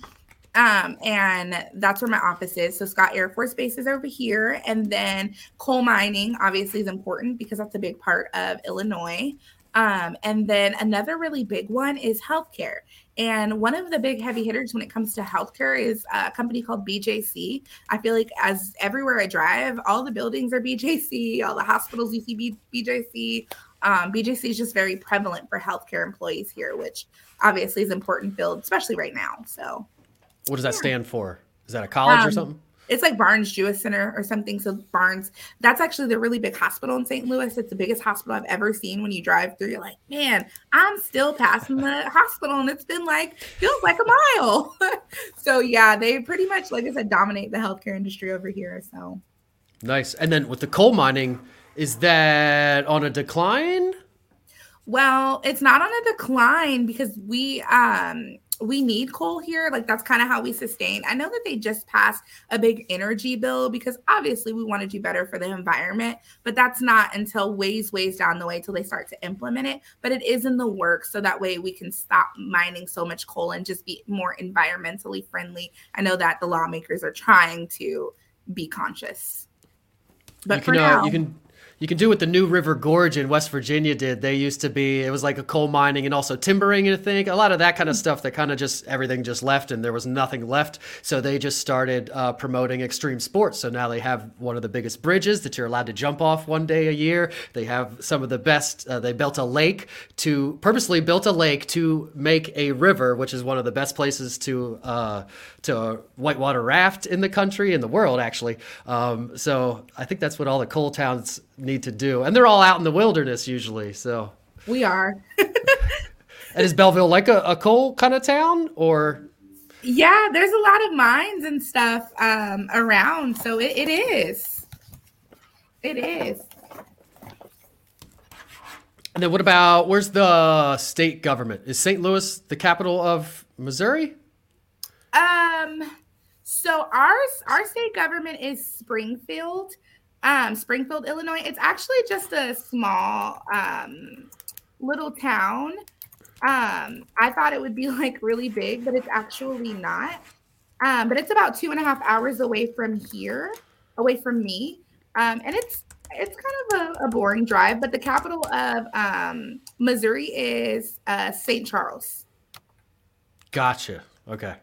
Um, and that's where my office is. So Scott Air Force Base is over here. And then coal mining obviously is important because that's a big part of Illinois. Um, and then another really big one is healthcare. And one of the big heavy hitters when it comes to healthcare is a company called BJC. I feel like as everywhere I drive, all the buildings are BJC, all the hospitals you see BJC. Um, BJC is just very prevalent for healthcare employees here, which obviously is important field, especially right now. So what does that stand for? Is that a college um, or something? It's like Barnes Jewish Center or something. So Barnes, that's actually the really big hospital in St. Louis. It's the biggest hospital I've ever seen. When you drive through, you're like, man, I'm still passing the hospital, and it's been like feels like a mile. so yeah, they pretty much, like I said, dominate the healthcare industry over here. So nice. And then with the coal mining, is that on a decline? Well, it's not on a decline because we um we need coal here. Like that's kind of how we sustain. I know that they just passed a big energy bill because obviously we want to do better for the environment, but that's not until ways, ways down the way till they start to implement it. But it is in the works. So that way we can stop mining so much coal and just be more environmentally friendly. I know that the lawmakers are trying to be conscious. But you can, for now, uh, you can you can do what the New River Gorge in West Virginia did. They used to be it was like a coal mining and also timbering. And I think a lot of that kind of stuff. That kind of just everything just left and there was nothing left. So they just started uh, promoting extreme sports. So now they have one of the biggest bridges that you're allowed to jump off one day a year. They have some of the best. Uh, they built a lake to purposely built a lake to make a river, which is one of the best places to uh, to whitewater raft in the country in the world actually. Um, so I think that's what all the coal towns need to do, and they're all out in the wilderness usually. So we are. and is Belleville like a, a coal kind of town, or? Yeah, there's a lot of mines and stuff um, around, so it, it is. It is. And then what about where's the state government? Is St. Louis the capital of Missouri? Um, so our our state government is Springfield, um, Springfield, Illinois. It's actually just a small um little town. Um, I thought it would be like really big, but it's actually not. Um, but it's about two and a half hours away from here, away from me. Um, and it's it's kind of a, a boring drive, but the capital of um, Missouri is uh, St. Charles. Gotcha. Okay.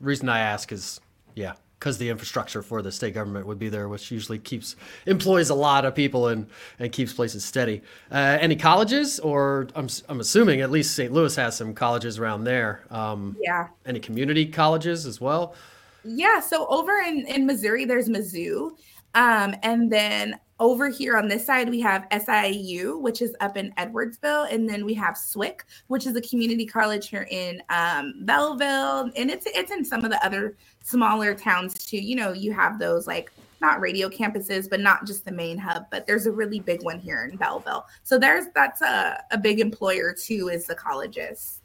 Reason I ask is, yeah, because the infrastructure for the state government would be there, which usually keeps employs a lot of people and and keeps places steady. Uh, any colleges, or I'm I'm assuming at least St. Louis has some colleges around there. Um, Yeah. Any community colleges as well? Yeah, so over in in Missouri, there's Mizzou, um, and then over here on this side we have SIU, which is up in Edwardsville, and then we have SWIC, which is a community college here in um, Belleville, and it's it's in some of the other smaller towns too. You know, you have those like not radio campuses, but not just the main hub, but there's a really big one here in Belleville. So there's that's a, a big employer too, is the colleges.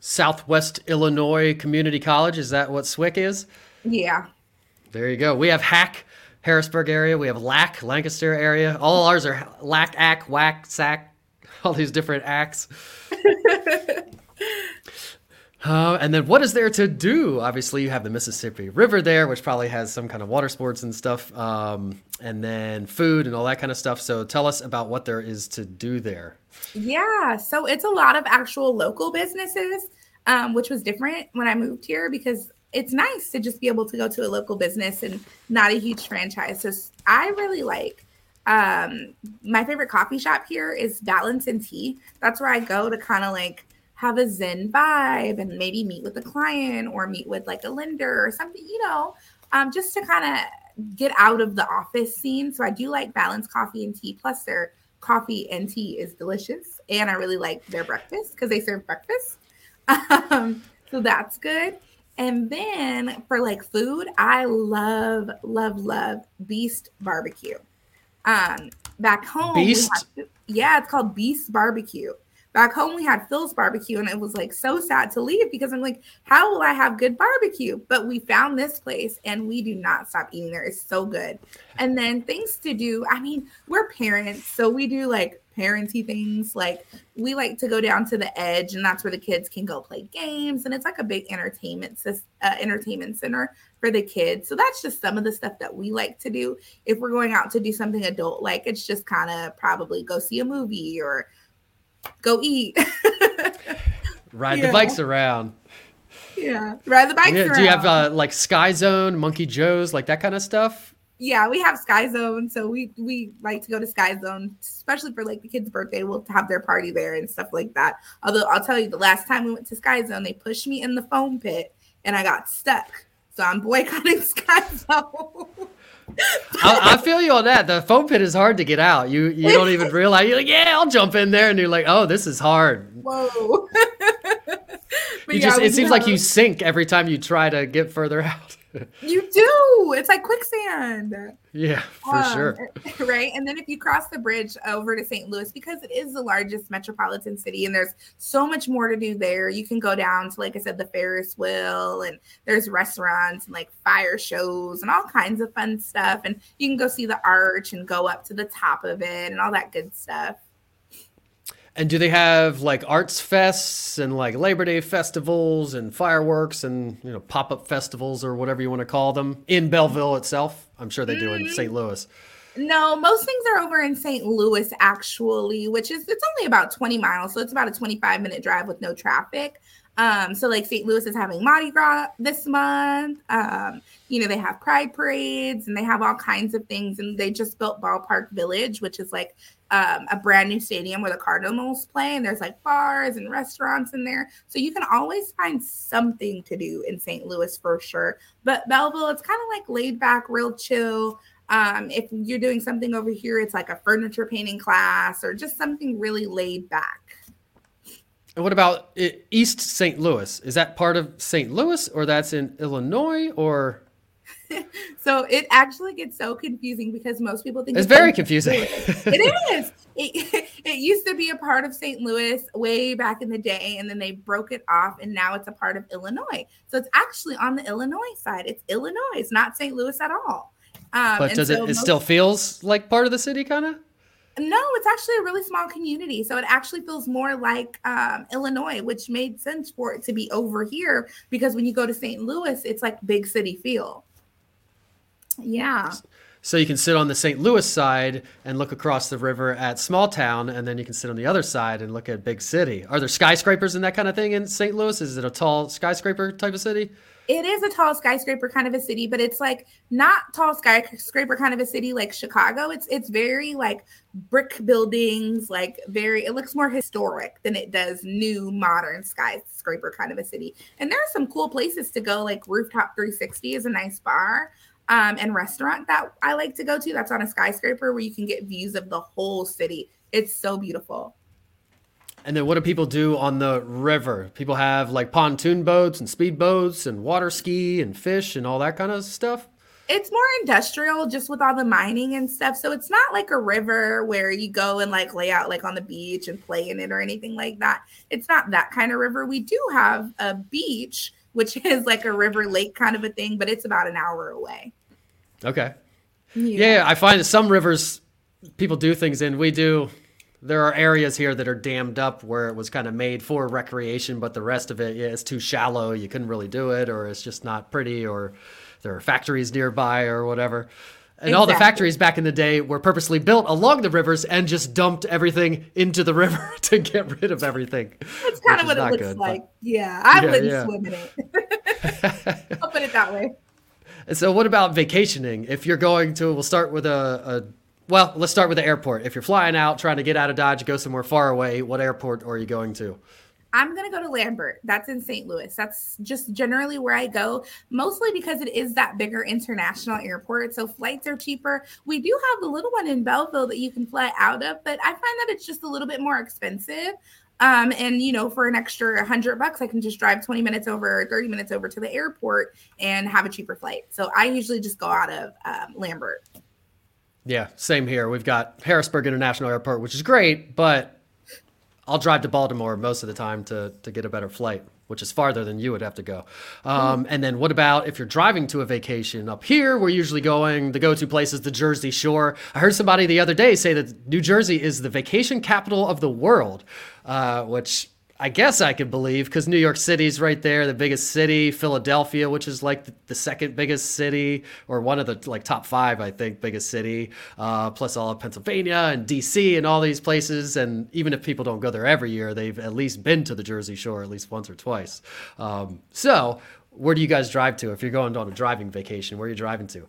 Southwest Illinois Community College. Is that what SWIC is? Yeah. There you go. We have Hack, Harrisburg area. We have Lack, Lancaster area. All ours are Lack, Ack, Whack, Sack, all these different acts. Uh, and then what is there to do? Obviously, you have the Mississippi River there, which probably has some kind of water sports and stuff, um, and then food and all that kind of stuff. So tell us about what there is to do there. Yeah, so it's a lot of actual local businesses, um, which was different when I moved here because it's nice to just be able to go to a local business and not a huge franchise. So I really like um, my favorite coffee shop here is Balance and Tea. That's where I go to kind of like have a zen vibe and maybe meet with a client or meet with like a lender or something, you know, um, just to kind of get out of the office scene. So I do like Balance Coffee and Tea. Plus, their coffee and tea is delicious, and I really like their breakfast because they serve breakfast. Um, so that's good. And then for like food, I love, love, love Beast Barbecue. Um, back home, Beast? had- yeah, it's called Beast Barbecue. Back home, we had Phil's barbecue, and it was like so sad to leave because I'm like, how will I have good barbecue? But we found this place, and we do not stop eating there. It's so good. And then things to do. I mean, we're parents, so we do like parenty things. Like we like to go down to the edge, and that's where the kids can go play games, and it's like a big entertainment uh, entertainment center for the kids. So that's just some of the stuff that we like to do. If we're going out to do something adult, like it's just kind of probably go see a movie or go eat. Ride Yeah. the bikes around. yeah, ride the bikes. Yeah, do you have around. uh, like Sky Zone, Monkey Joe's, like that kind of stuff? Yeah, we have Sky Zone, so we we like to go to Sky Zone, especially for like the kids' birthday. We'll have their party there and stuff like that. Although I'll tell you, the last time we went to Sky Zone, they pushed me in the foam pit and I got stuck. So I'm boycotting Sky Zone. I, I feel you on that. The foam pit is hard to get out. You you don't even realize. You're like, yeah, I'll jump in there, and you're like, oh, this is hard. Whoa. You yeah, just it seems like you sink every time you try to get further out. You do. It's like quicksand. yeah, for Um, sure. Right. And then if you cross the bridge over to St. Louis, because it is the largest metropolitan city and there's so much more to do there, you can go down to, like I said, the Ferris wheel and there's restaurants and like fire shows and all kinds of fun stuff. And you can go see the arch and go up to the top of it and all that good stuff. And do they have like arts fests and like Labor Day festivals and fireworks and you know pop up festivals or whatever you want to call them in Belleville itself? I'm sure they do in St. Mm-hmm. Louis. No, most things are over in St. Louis, actually, which is it's only about 20 miles. So it's about a 25 minute drive with no traffic. Um, so like St. Louis is having Mardi Gras this month. Um, you know, they have pride parades and they have all kinds of things. And they just built Ballpark Village, which is like um, a brand new stadium where the Cardinals play. And there's like bars and restaurants in there. So you can always find something to do in St. Louis for sure. But Belleville, it's kind of like laid back, real chill. Um, if you're doing something over here, it's like a furniture painting class or just something really laid back. And what about East St. Louis? Is that part of St. Louis or that's in Illinois or so it actually gets so confusing because most people think it's, it's very confusing. it is. It, it used to be a part of St. Louis way back in the day, and then they broke it off, and now it's a part of Illinois. So it's actually on the Illinois side. It's Illinois. It's not St. Louis at all. Um, but does so it? It still feels like part of the city, kind of. No, it's actually a really small community. So it actually feels more like um, Illinois, which made sense for it to be over here because when you go to St. Louis, it's like big city feel. Yeah. So you can sit on the St. Louis side and look across the river at small town, and then you can sit on the other side and look at big city. Are there skyscrapers and that kind of thing in St. Louis? Is it a tall skyscraper type of city? It is a tall skyscraper kind of a city, but it's like not tall skyscraper kind of a city like Chicago. It's it's very like brick buildings, like very it looks more historic than it does new modern skyscraper kind of a city. And there are some cool places to go, like Rooftop 360 is a nice bar. Um, and restaurant that I like to go to that's on a skyscraper where you can get views of the whole city. It's so beautiful. And then what do people do on the river? People have like pontoon boats and speed boats and water ski and fish and all that kind of stuff. It's more industrial just with all the mining and stuff. So it's not like a river where you go and like lay out like on the beach and play in it or anything like that. It's not that kind of river. We do have a beach, which is like a river lake kind of a thing, but it's about an hour away. Okay. Yeah, yeah I find that some rivers people do things in. We do there are areas here that are dammed up where it was kind of made for recreation, but the rest of it, yeah, it's too shallow. You couldn't really do it, or it's just not pretty, or there are factories nearby, or whatever. And exactly. all the factories back in the day were purposely built along the rivers and just dumped everything into the river to get rid of everything. That's kind of what it looks good, like. But, yeah, I yeah, wouldn't yeah. swim in it. I'll put it that way. And so, what about vacationing? If you're going to, we'll start with a, a well, let's start with the airport. If you're flying out, trying to get out of Dodge, go somewhere far away, what airport are you going to? I'm going to go to Lambert. That's in St. Louis. That's just generally where I go, mostly because it is that bigger international airport. So flights are cheaper. We do have the little one in Belleville that you can fly out of, but I find that it's just a little bit more expensive. Um, and you know, for an extra hundred bucks, I can just drive 20 minutes over, 30 minutes over to the airport and have a cheaper flight. So I usually just go out of um, Lambert. Yeah, same here. We've got Harrisburg International Airport, which is great, but I'll drive to Baltimore most of the time to to get a better flight, which is farther than you would have to go. Um, mm. And then what about if you're driving to a vacation up here? We're usually going. The go-to place is the Jersey Shore. I heard somebody the other day say that New Jersey is the vacation capital of the world, uh, which I guess I could believe because New York City's right there, the biggest city. Philadelphia, which is like the, second biggest city, or one of the like top five, I think, biggest city. Uh, plus all of Pennsylvania and D.C. and all these places. And even if people don't go there every year, they've at least been to the Jersey Shore at least once or twice. Um, so, where do you guys drive to if you're going on a driving vacation? Where are you driving to?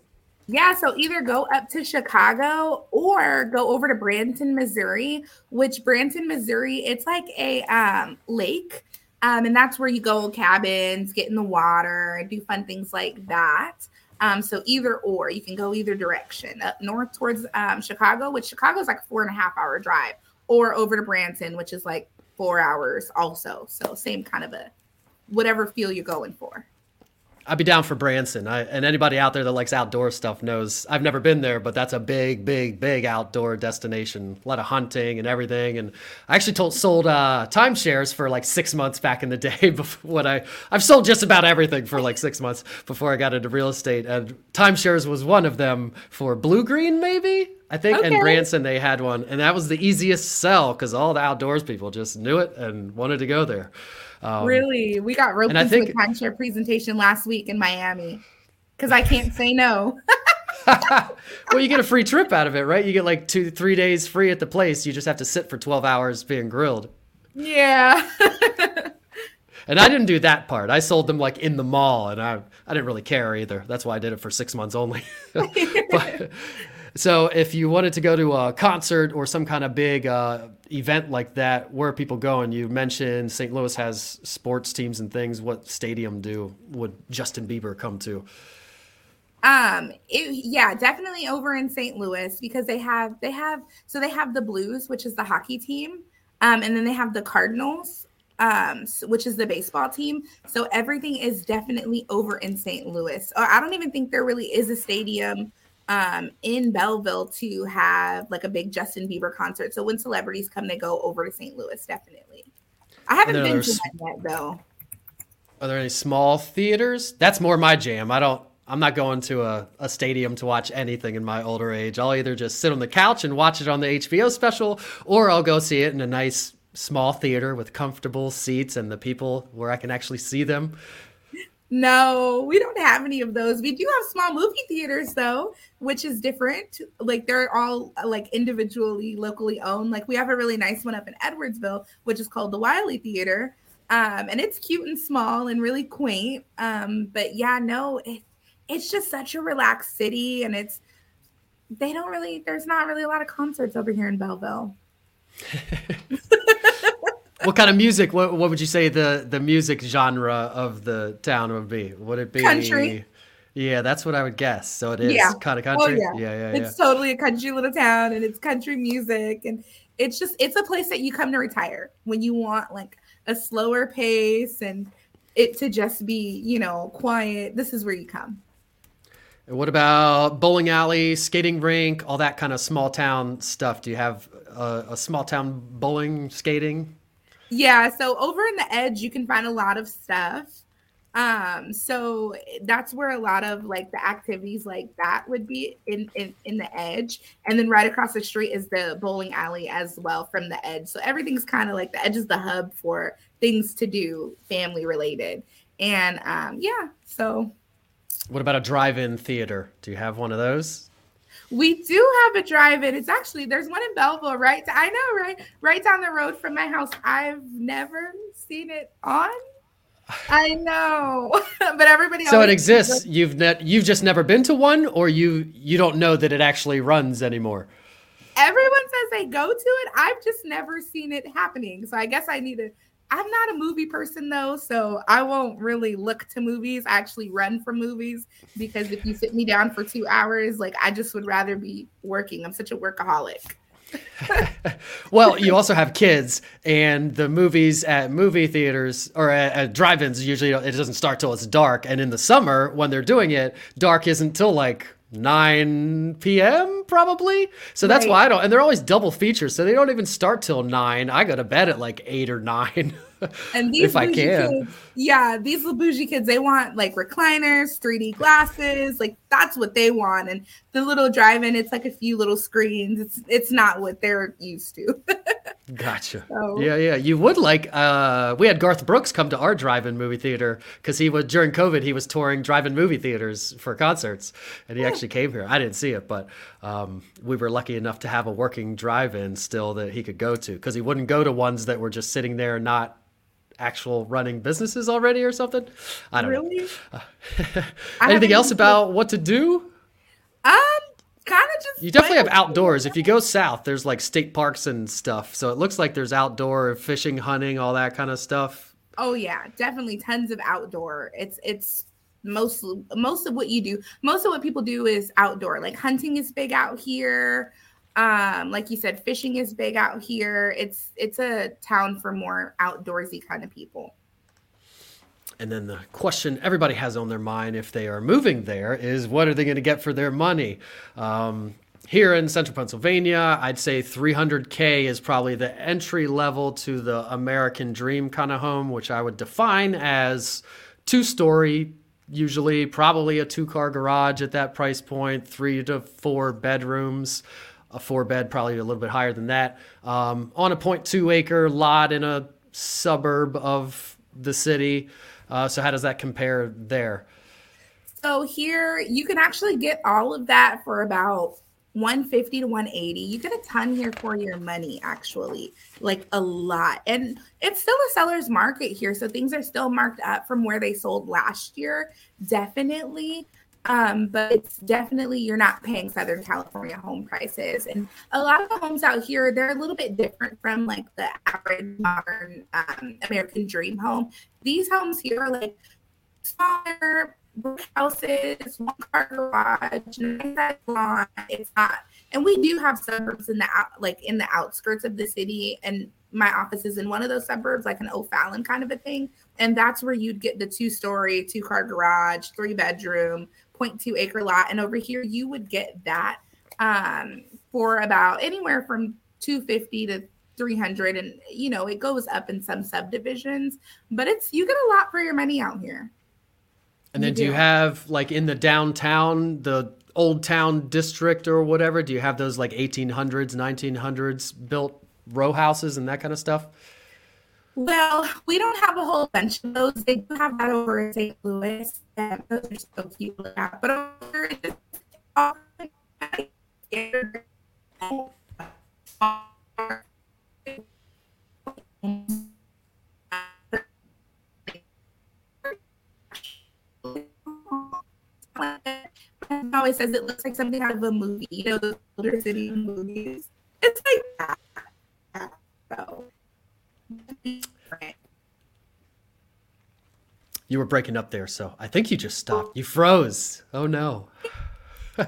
Yeah, so either go up to Chicago or go over to Branson, Missouri, which Branson, Missouri, it's like a um, lake. Um, and that's where you go cabins, get in the water, do fun things like that. Um, so either or, you can go either direction up north towards um, Chicago, which Chicago is like a four and a half hour drive, or over to Branson, which is like four hours also. So same kind of a whatever feel you're going for. I'd be down for Branson. I, and anybody out there that likes outdoor stuff knows I've never been there, but that's a big, big, big outdoor destination. A lot of hunting and everything. And I actually told, sold uh, timeshares for like six months back in the day. Before when I I've sold just about everything for like six months before I got into real estate, and timeshares was one of them for Bluegreen, maybe. I think okay. in Branson they had one, and that was the easiest sell because all the outdoors people just knew it and wanted to go there. Um, really, we got roped into think, a timeshare presentation last week in Miami because I can't say no. well, you get a free trip out of it, right? You get like two, three days free at the place. You just have to sit for 12 hours being grilled. Yeah. and I didn't do that part. I sold them like in the mall, and I I didn't really care either. That's why I did it for six months only. but so if you wanted to go to a concert or some kind of big uh, event like that, where people go? And you mentioned St. Louis has sports teams and things. What stadium do would Justin Bieber come to? Um, it, yeah, definitely over in St. Louis because they have they have so they have the Blues, which is the hockey team, um, and then they have the Cardinals, um, which is the baseball team. So everything is definitely over in St. Louis. I don't even think there really is a stadium um, in Belleville to have like a big Justin Bieber concert. So when celebrities come, they go over to St. Louis. Definitely. I haven't been to that yet though. Are there any small theaters? That's more my jam. I don't. I'm not going to a, a stadium to watch anything in my older age. I'll either just sit on the couch and watch it on the HBO special, or I'll go see it in a nice small theater with comfortable seats and the people where I can actually see them. No, we don't have any of those. We do have small movie theaters though, which is different. Like they're all like individually locally owned. Like we have a really nice one up in Edwardsville, which is called the Wiley Theater. Um, and it's cute and small and really quaint. Um, but yeah, no, it, it's just such a relaxed city and it's they don't really there's not really a lot of concerts over here in Belleville. what kind of music what, what would you say the the music genre of the town would be? Would it be country? Yeah, that's what I would guess. So it is yeah. kind of oh, country. Oh, yeah. yeah, yeah, It's totally a country little town and it's country music and it's just it's a place that you come to retire when you want like a slower pace and it to just be, you know, quiet. This is where you come. And what about bowling alley, skating rink, all that kind of small town stuff? Do you have a, a small town bowling skating? Yeah, so over in the edge, you can find a lot of stuff. Um, so that's where a lot of like the activities like that would be in, in in the edge, and then right across the street is the bowling alley as well from the edge. So everything's kind of like the edge is the hub for things to do, family related, and um, yeah. So what about a drive-in theater? Do you have one of those? We do have a drive-in. It's actually there's one in Belleville, right? I know, right? Right down the road from my house. I've never seen it on. I know, but everybody. So it exists. You've net. You've just never been to one, or you you don't know that it actually runs anymore. Everyone says they go to it. I've just never seen it happening. So I guess I need to I'm not a movie person though, so I won't really look to movies. I actually run from movies because if you sit me down for two hours, like I just would rather be working. I'm such a workaholic. well, you also have kids, and the movies at movie theaters or at, at, drive-ins usually it doesn't start till it's dark. And in the summer, when they're doing it, dark isn't till like 9 p.m. probably. So that's right. why I don't. And they're always double features, so they don't even start till nine. I go to bed at like eight or nine. And these if I can, kids, yeah, these little bougie kids, they want like recliners, 3D glasses, like that's what they want. And the little drive-in, it's like a few little screens. It's it's not what they're used to. Gotcha. So. Yeah, yeah. You would like. Uh, we had Garth Brooks come to our drive-in movie theater because he was during COVID. He was touring drive-in movie theaters for concerts, and he actually came here. I didn't see it, but um, we were lucky enough to have a working drive-in still that he could go to because he wouldn't go to ones that were just sitting there not actual running businesses already or something. I don't really? know. Uh, anything else about what to do? Um, kind of just you definitely have outdoors. If you go south there's like state parks and stuff. So it looks like there's outdoor fishing hunting all that kind of stuff. Oh yeah. Definitely tons of outdoor. It's it's most most of what you do most of what people do is outdoor. Like hunting is big out here um like you said fishing is big out here it's it's a town for more outdoorsy kind of people and then the question everybody has on their mind if they are moving there is what are they going to get for their money? Um, here in central Pennsylvania, I'd say 300K is probably the entry level to the American dream kind of home, which I would define as two story, usually probably a two car garage at that price point, three to four bedrooms. A four bed, probably a little bit higher than that, um, on a 0.2 acre lot in a suburb of the city. Uh, so how does that compare there? So here you can actually get all of that for about 150 to 180. You get a ton here for your money, actually, like a lot. And it's still a seller's market here. So things are still marked up from where they sold last year, definitely. Um, but it's definitely you're not paying Southern California home prices. And a lot of the homes out here, they're a little bit different from like the average modern um, American dream home. These homes here are like smaller houses, one car garage, nice lawn. It's not, and we do have suburbs in the out, like in the outskirts of the city, and my office is in one of those suburbs, like an O'Fallon kind of a thing. And that's where you'd get the two story, two car garage, three bedroom, 0.2 acre lot. And over here, you would get that um, for about anywhere from 250 to 300 and you know it goes up in some subdivisions but it's you get a lot for your money out here and then you do. do you have like in the downtown the old town district or whatever do you have those like 1800s 1900s built row houses and that kind of stuff well we don't have a whole bunch of those they do have that over in st louis and those are so cute but over always says it looks like something out of a movie, you know, the older city movies. It's like that. You were breaking up there, so I think you just stopped. You froze. Oh no.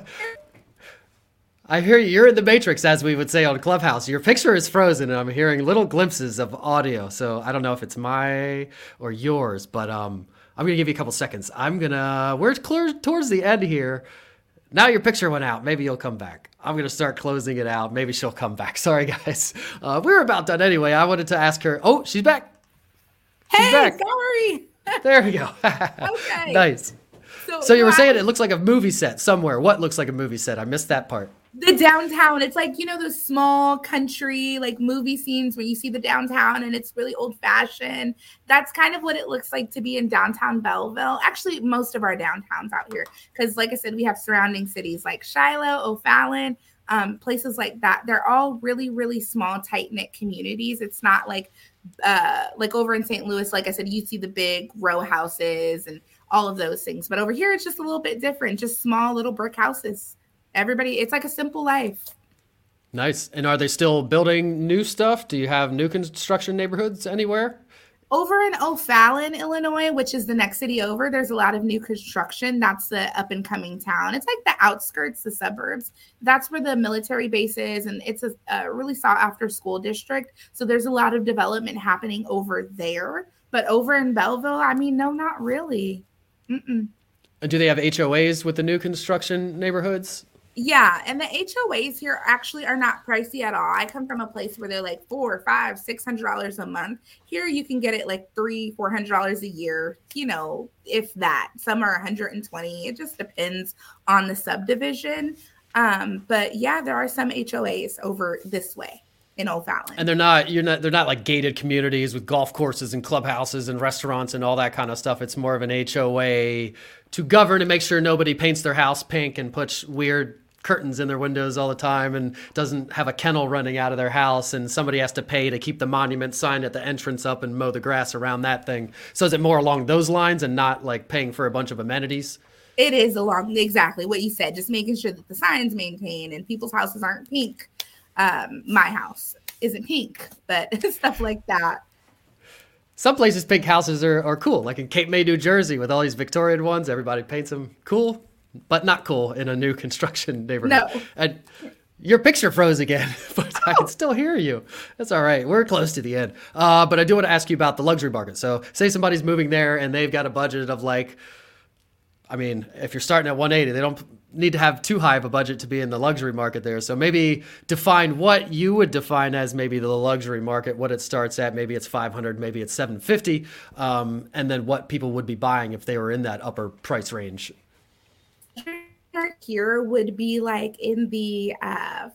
I hear you. You're in the matrix, as we would say on Clubhouse. Your picture is frozen, and I'm hearing little glimpses of audio. So I don't know if it's my or yours, but um, I'm gonna give you a couple seconds. I'm gonna. We're clear towards the end here. Now your picture went out. Maybe you'll come back. I'm gonna start closing it out. Maybe she'll come back. Sorry, guys. Uh, we are about done anyway. I wanted to ask her. Oh, she's back. She's hey, back. sorry. there we go. okay. Nice. So, so you were saying it looks like a movie set somewhere. What looks like a movie set? I missed that part the downtown. It's like you know those small country like movie scenes where you see the downtown and it's really old fashioned that's kind of what it looks like to be in downtown belleville. Actually most of our downtowns out here because like i said we have surrounding cities like shiloh o'fallon um, places like that. They're all really really small tight knit communities. It's not like uh like over in st louis like i said you see the big row houses and all of those things. But over here it's just a little bit different just small little brick houses everybody it's like a simple life nice and are they still building new stuff do you have new construction neighborhoods anywhere over in O'Fallon, Illinois, which is the next city over, there's a lot of new construction. That's the up and coming town. It's like the outskirts, the suburbs. That's where the military base is, and it's a, a really sought after school district. So there's a lot of development happening over there. But over in Belleville, I mean, no, not really. Mm-mm. Do they have HOAs with the new construction neighborhoods? Yeah, and the HOAs here actually are not pricey at all. I come from a place where they're like four, five, six hundred dollars a month. Here you can get it like three, four hundred dollars a year. You know, if that. Some are 120. It just depends on the subdivision. Um, but yeah, there are some HOAs over this way in O'Fallon. And they're not you're not they're not like gated communities with golf courses and clubhouses and restaurants and all that kind of stuff. It's more of an HOA to govern and make sure nobody paints their house pink and puts weird curtains in their windows all the time and doesn't have a kennel running out of their house and somebody has to pay to keep the monument sign at the entrance up and mow the grass around that thing. So is it more along those lines and not like paying for a bunch of amenities? It is along exactly what you said, just making sure that the signs maintain and people's houses aren't pink. Um, my house isn't pink, but stuff like that. Some places pink houses are, are cool, like in Cape May, New Jersey, with all these Victorian ones. Everybody paints them cool but not cool in a new construction neighborhood. No. And your picture froze again, but I can still hear you. That's all right. We're close to the end. Uh, but I do want to ask you about the luxury market. So, say somebody's moving there and they've got a budget of like, I mean, if you're starting at 180, they don't need to have too high of a budget to be in the luxury market there. So maybe define what you would define as maybe the luxury market, what it starts at. Maybe it's 500, maybe it's 750, um, and then what people would be buying if they were in that upper price range here would be like in the uh,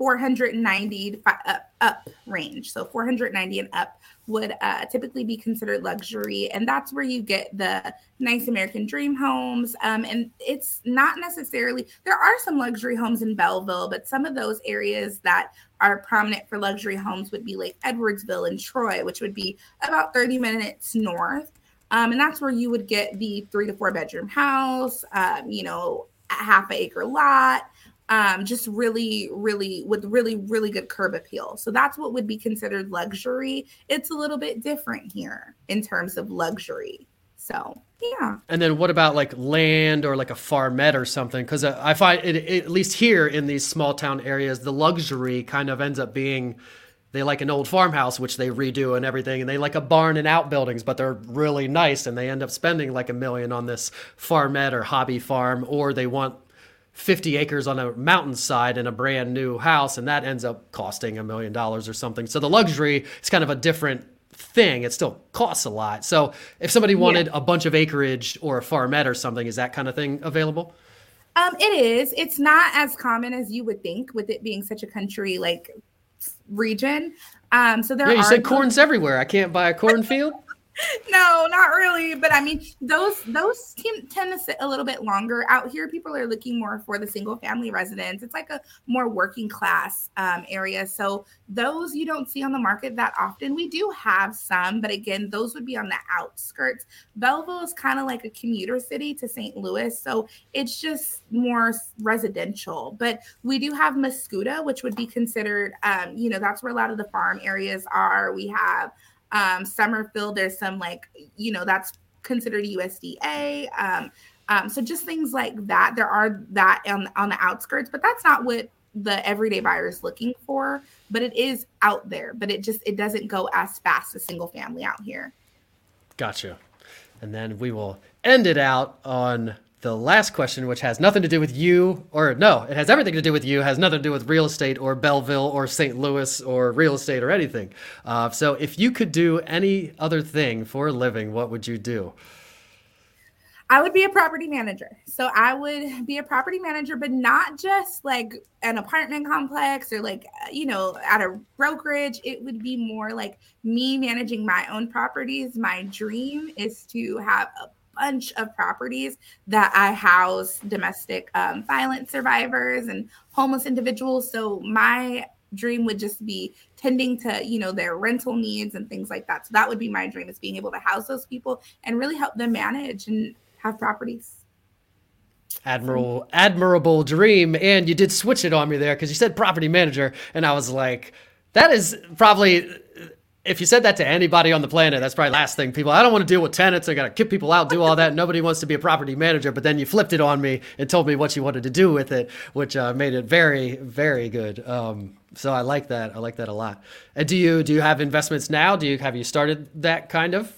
490 up, up range. So 490 and up would uh, typically be considered luxury. And that's where you get the nice American dream homes. Um, and it's not necessarily, there are some luxury homes in Belleville, but some of those areas that are prominent for luxury homes would be like Edwardsville and Troy, which would be about 30 minutes north. Um, and that's where you would get the three to four bedroom house, um, you know, half a acre lot, um, just really, really with really, really good curb appeal. So that's what would be considered luxury. It's a little bit different here in terms of luxury. So yeah. And then what about like land or like a farmette or something? Because uh, I find it, at least here in these small town areas, the luxury kind of ends up being they like an old farmhouse, which they redo and everything, and they like a barn and outbuildings, but they're really nice, and they end up spending like a million on this farmette or hobby farm, or they want 50 acres on a mountainside in a brand new house, and that ends up costing a million dollars or something. So the luxury is kind of a different thing. It still costs a lot. So if somebody wanted yeah. a bunch of acreage or a farmette or something, is that kind of thing available? Um, it is. It's not as common as you would think with it being such a country like region. Um, so there yeah, you said corn's everywhere. I can't buy a cornfield. no, not really. But I mean, those those tend to sit a little bit longer out here. People are looking more for the single family residence. It's like a more working class um, area. So those you don't see on the market that often. We do have some, but again, those would be on the outskirts. Belleville is kind of like a commuter city to St. Louis, so it's just more residential. But we do have Mascoutah, which would be considered, um, you know, that's where a lot of the farm areas are. We have um, Summerfield, there's some like, you know, that's considered USDA. Um, um, so just things like that. There are that on, on the outskirts, but that's not what the everyday buyer is looking for. But it is out there, but it just it doesn't go as fast as single family out here. Gotcha. And then we will end it out on the last question, which has nothing to do with you, or no, it has everything to do with you, has nothing to do with real estate or Belleville or St. Louis or real estate or anything. Uh, so, if you could do any other thing for a living, what would you do? I would be a property manager. So I would be a property manager, but not just like an apartment complex or like, you know, at a brokerage. It would be more like me managing my own properties. My dream is to have a bunch of properties that I house domestic um, violence survivors and homeless individuals. So my dream would just be tending to you know their rental needs and things like that. So that would be my dream is being able to house those people and really help them manage and have properties. Admirable admirable dream. And you did switch it on me there because you said property manager and i was like that is probably if you said that to anybody on the planet, that's probably the last thing people. I don't want to deal with tenants. I got to kick people out, do all that. Nobody wants to be a property manager. But then you flipped it on me and told me what you wanted to do with it, which uh, made it very, very good. Um, so I like that. I like that a lot. And do you do you have investments now? Do you have you started that kind of?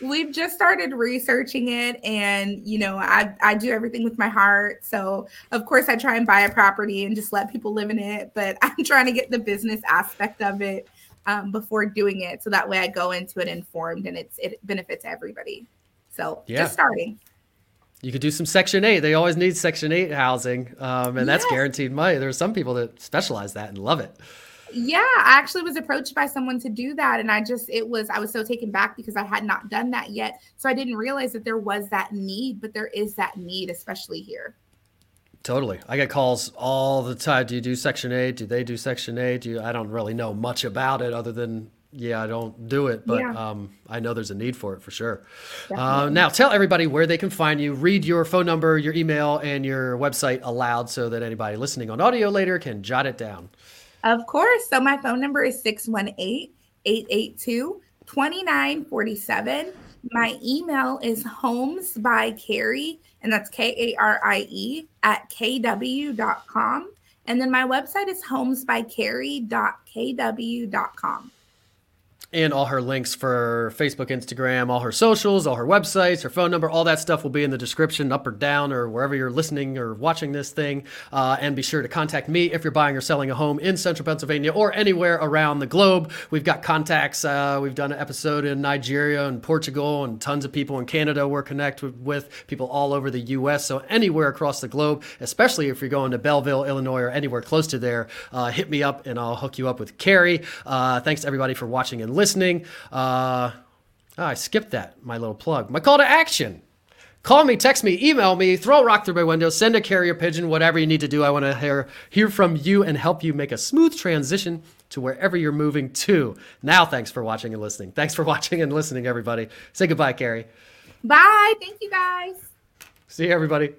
We've just started researching it, and you know, I I do everything with my heart. So of course, I try and buy a property and just let people live in it. But I'm trying to get the business aspect of it um, before doing it, so that way I go into it informed and it's it benefits everybody. So yeah. just starting. You could do some Section Eight. They always need Section Eight housing, um, and that's guaranteed money. There are some people that specialize that and love it. Yeah, I actually was approached by someone to do that, and I just it was I was so taken back because I had not done that yet, so I didn't realize that there was that need, but there is that need, especially here. Totally. I get calls all the time. Do you do Section 8? Do they do Section 8? Do you, I don't really know much about it other than, yeah, I don't do it, but yeah. um, I know there's a need for it for sure. Uh, now, tell everybody where they can find you. Read your phone number, your email, and your website aloud so that anybody listening on audio later can jot it down. Of course. So my phone number is 618 882 2947. My email is homes by Karie and that's K A R I E at kw.com. And then my website is homesbykarie.kw.com and all her links for Facebook, Instagram, all her socials, all her websites, her phone number, all that stuff will be in the description, up or down, or wherever you're listening or watching this thing. Uh, and be sure to contact me if you're buying or selling a home in central Pennsylvania or anywhere around the globe. We've got contacts. Uh, we've done an episode in Nigeria and Portugal, and tons of people in Canada we're connected with, people all over the U.S. So anywhere across the globe, especially if you're going to Belleville, Illinois, or anywhere close to there, uh, hit me up and I'll hook you up with Karie. Uh, thanks everybody for watching and listening listening. Uh, oh, I skipped that, my little plug. My call to action. Call me, text me, email me, throw a rock through my window, send a carrier pigeon, whatever you need to do. I want to hear, hear from you and help you make a smooth transition to wherever you're moving to. Now, thanks for watching and listening. Thanks for watching and listening, everybody. Say goodbye, Karie. Bye. Thank you, guys. See you, everybody.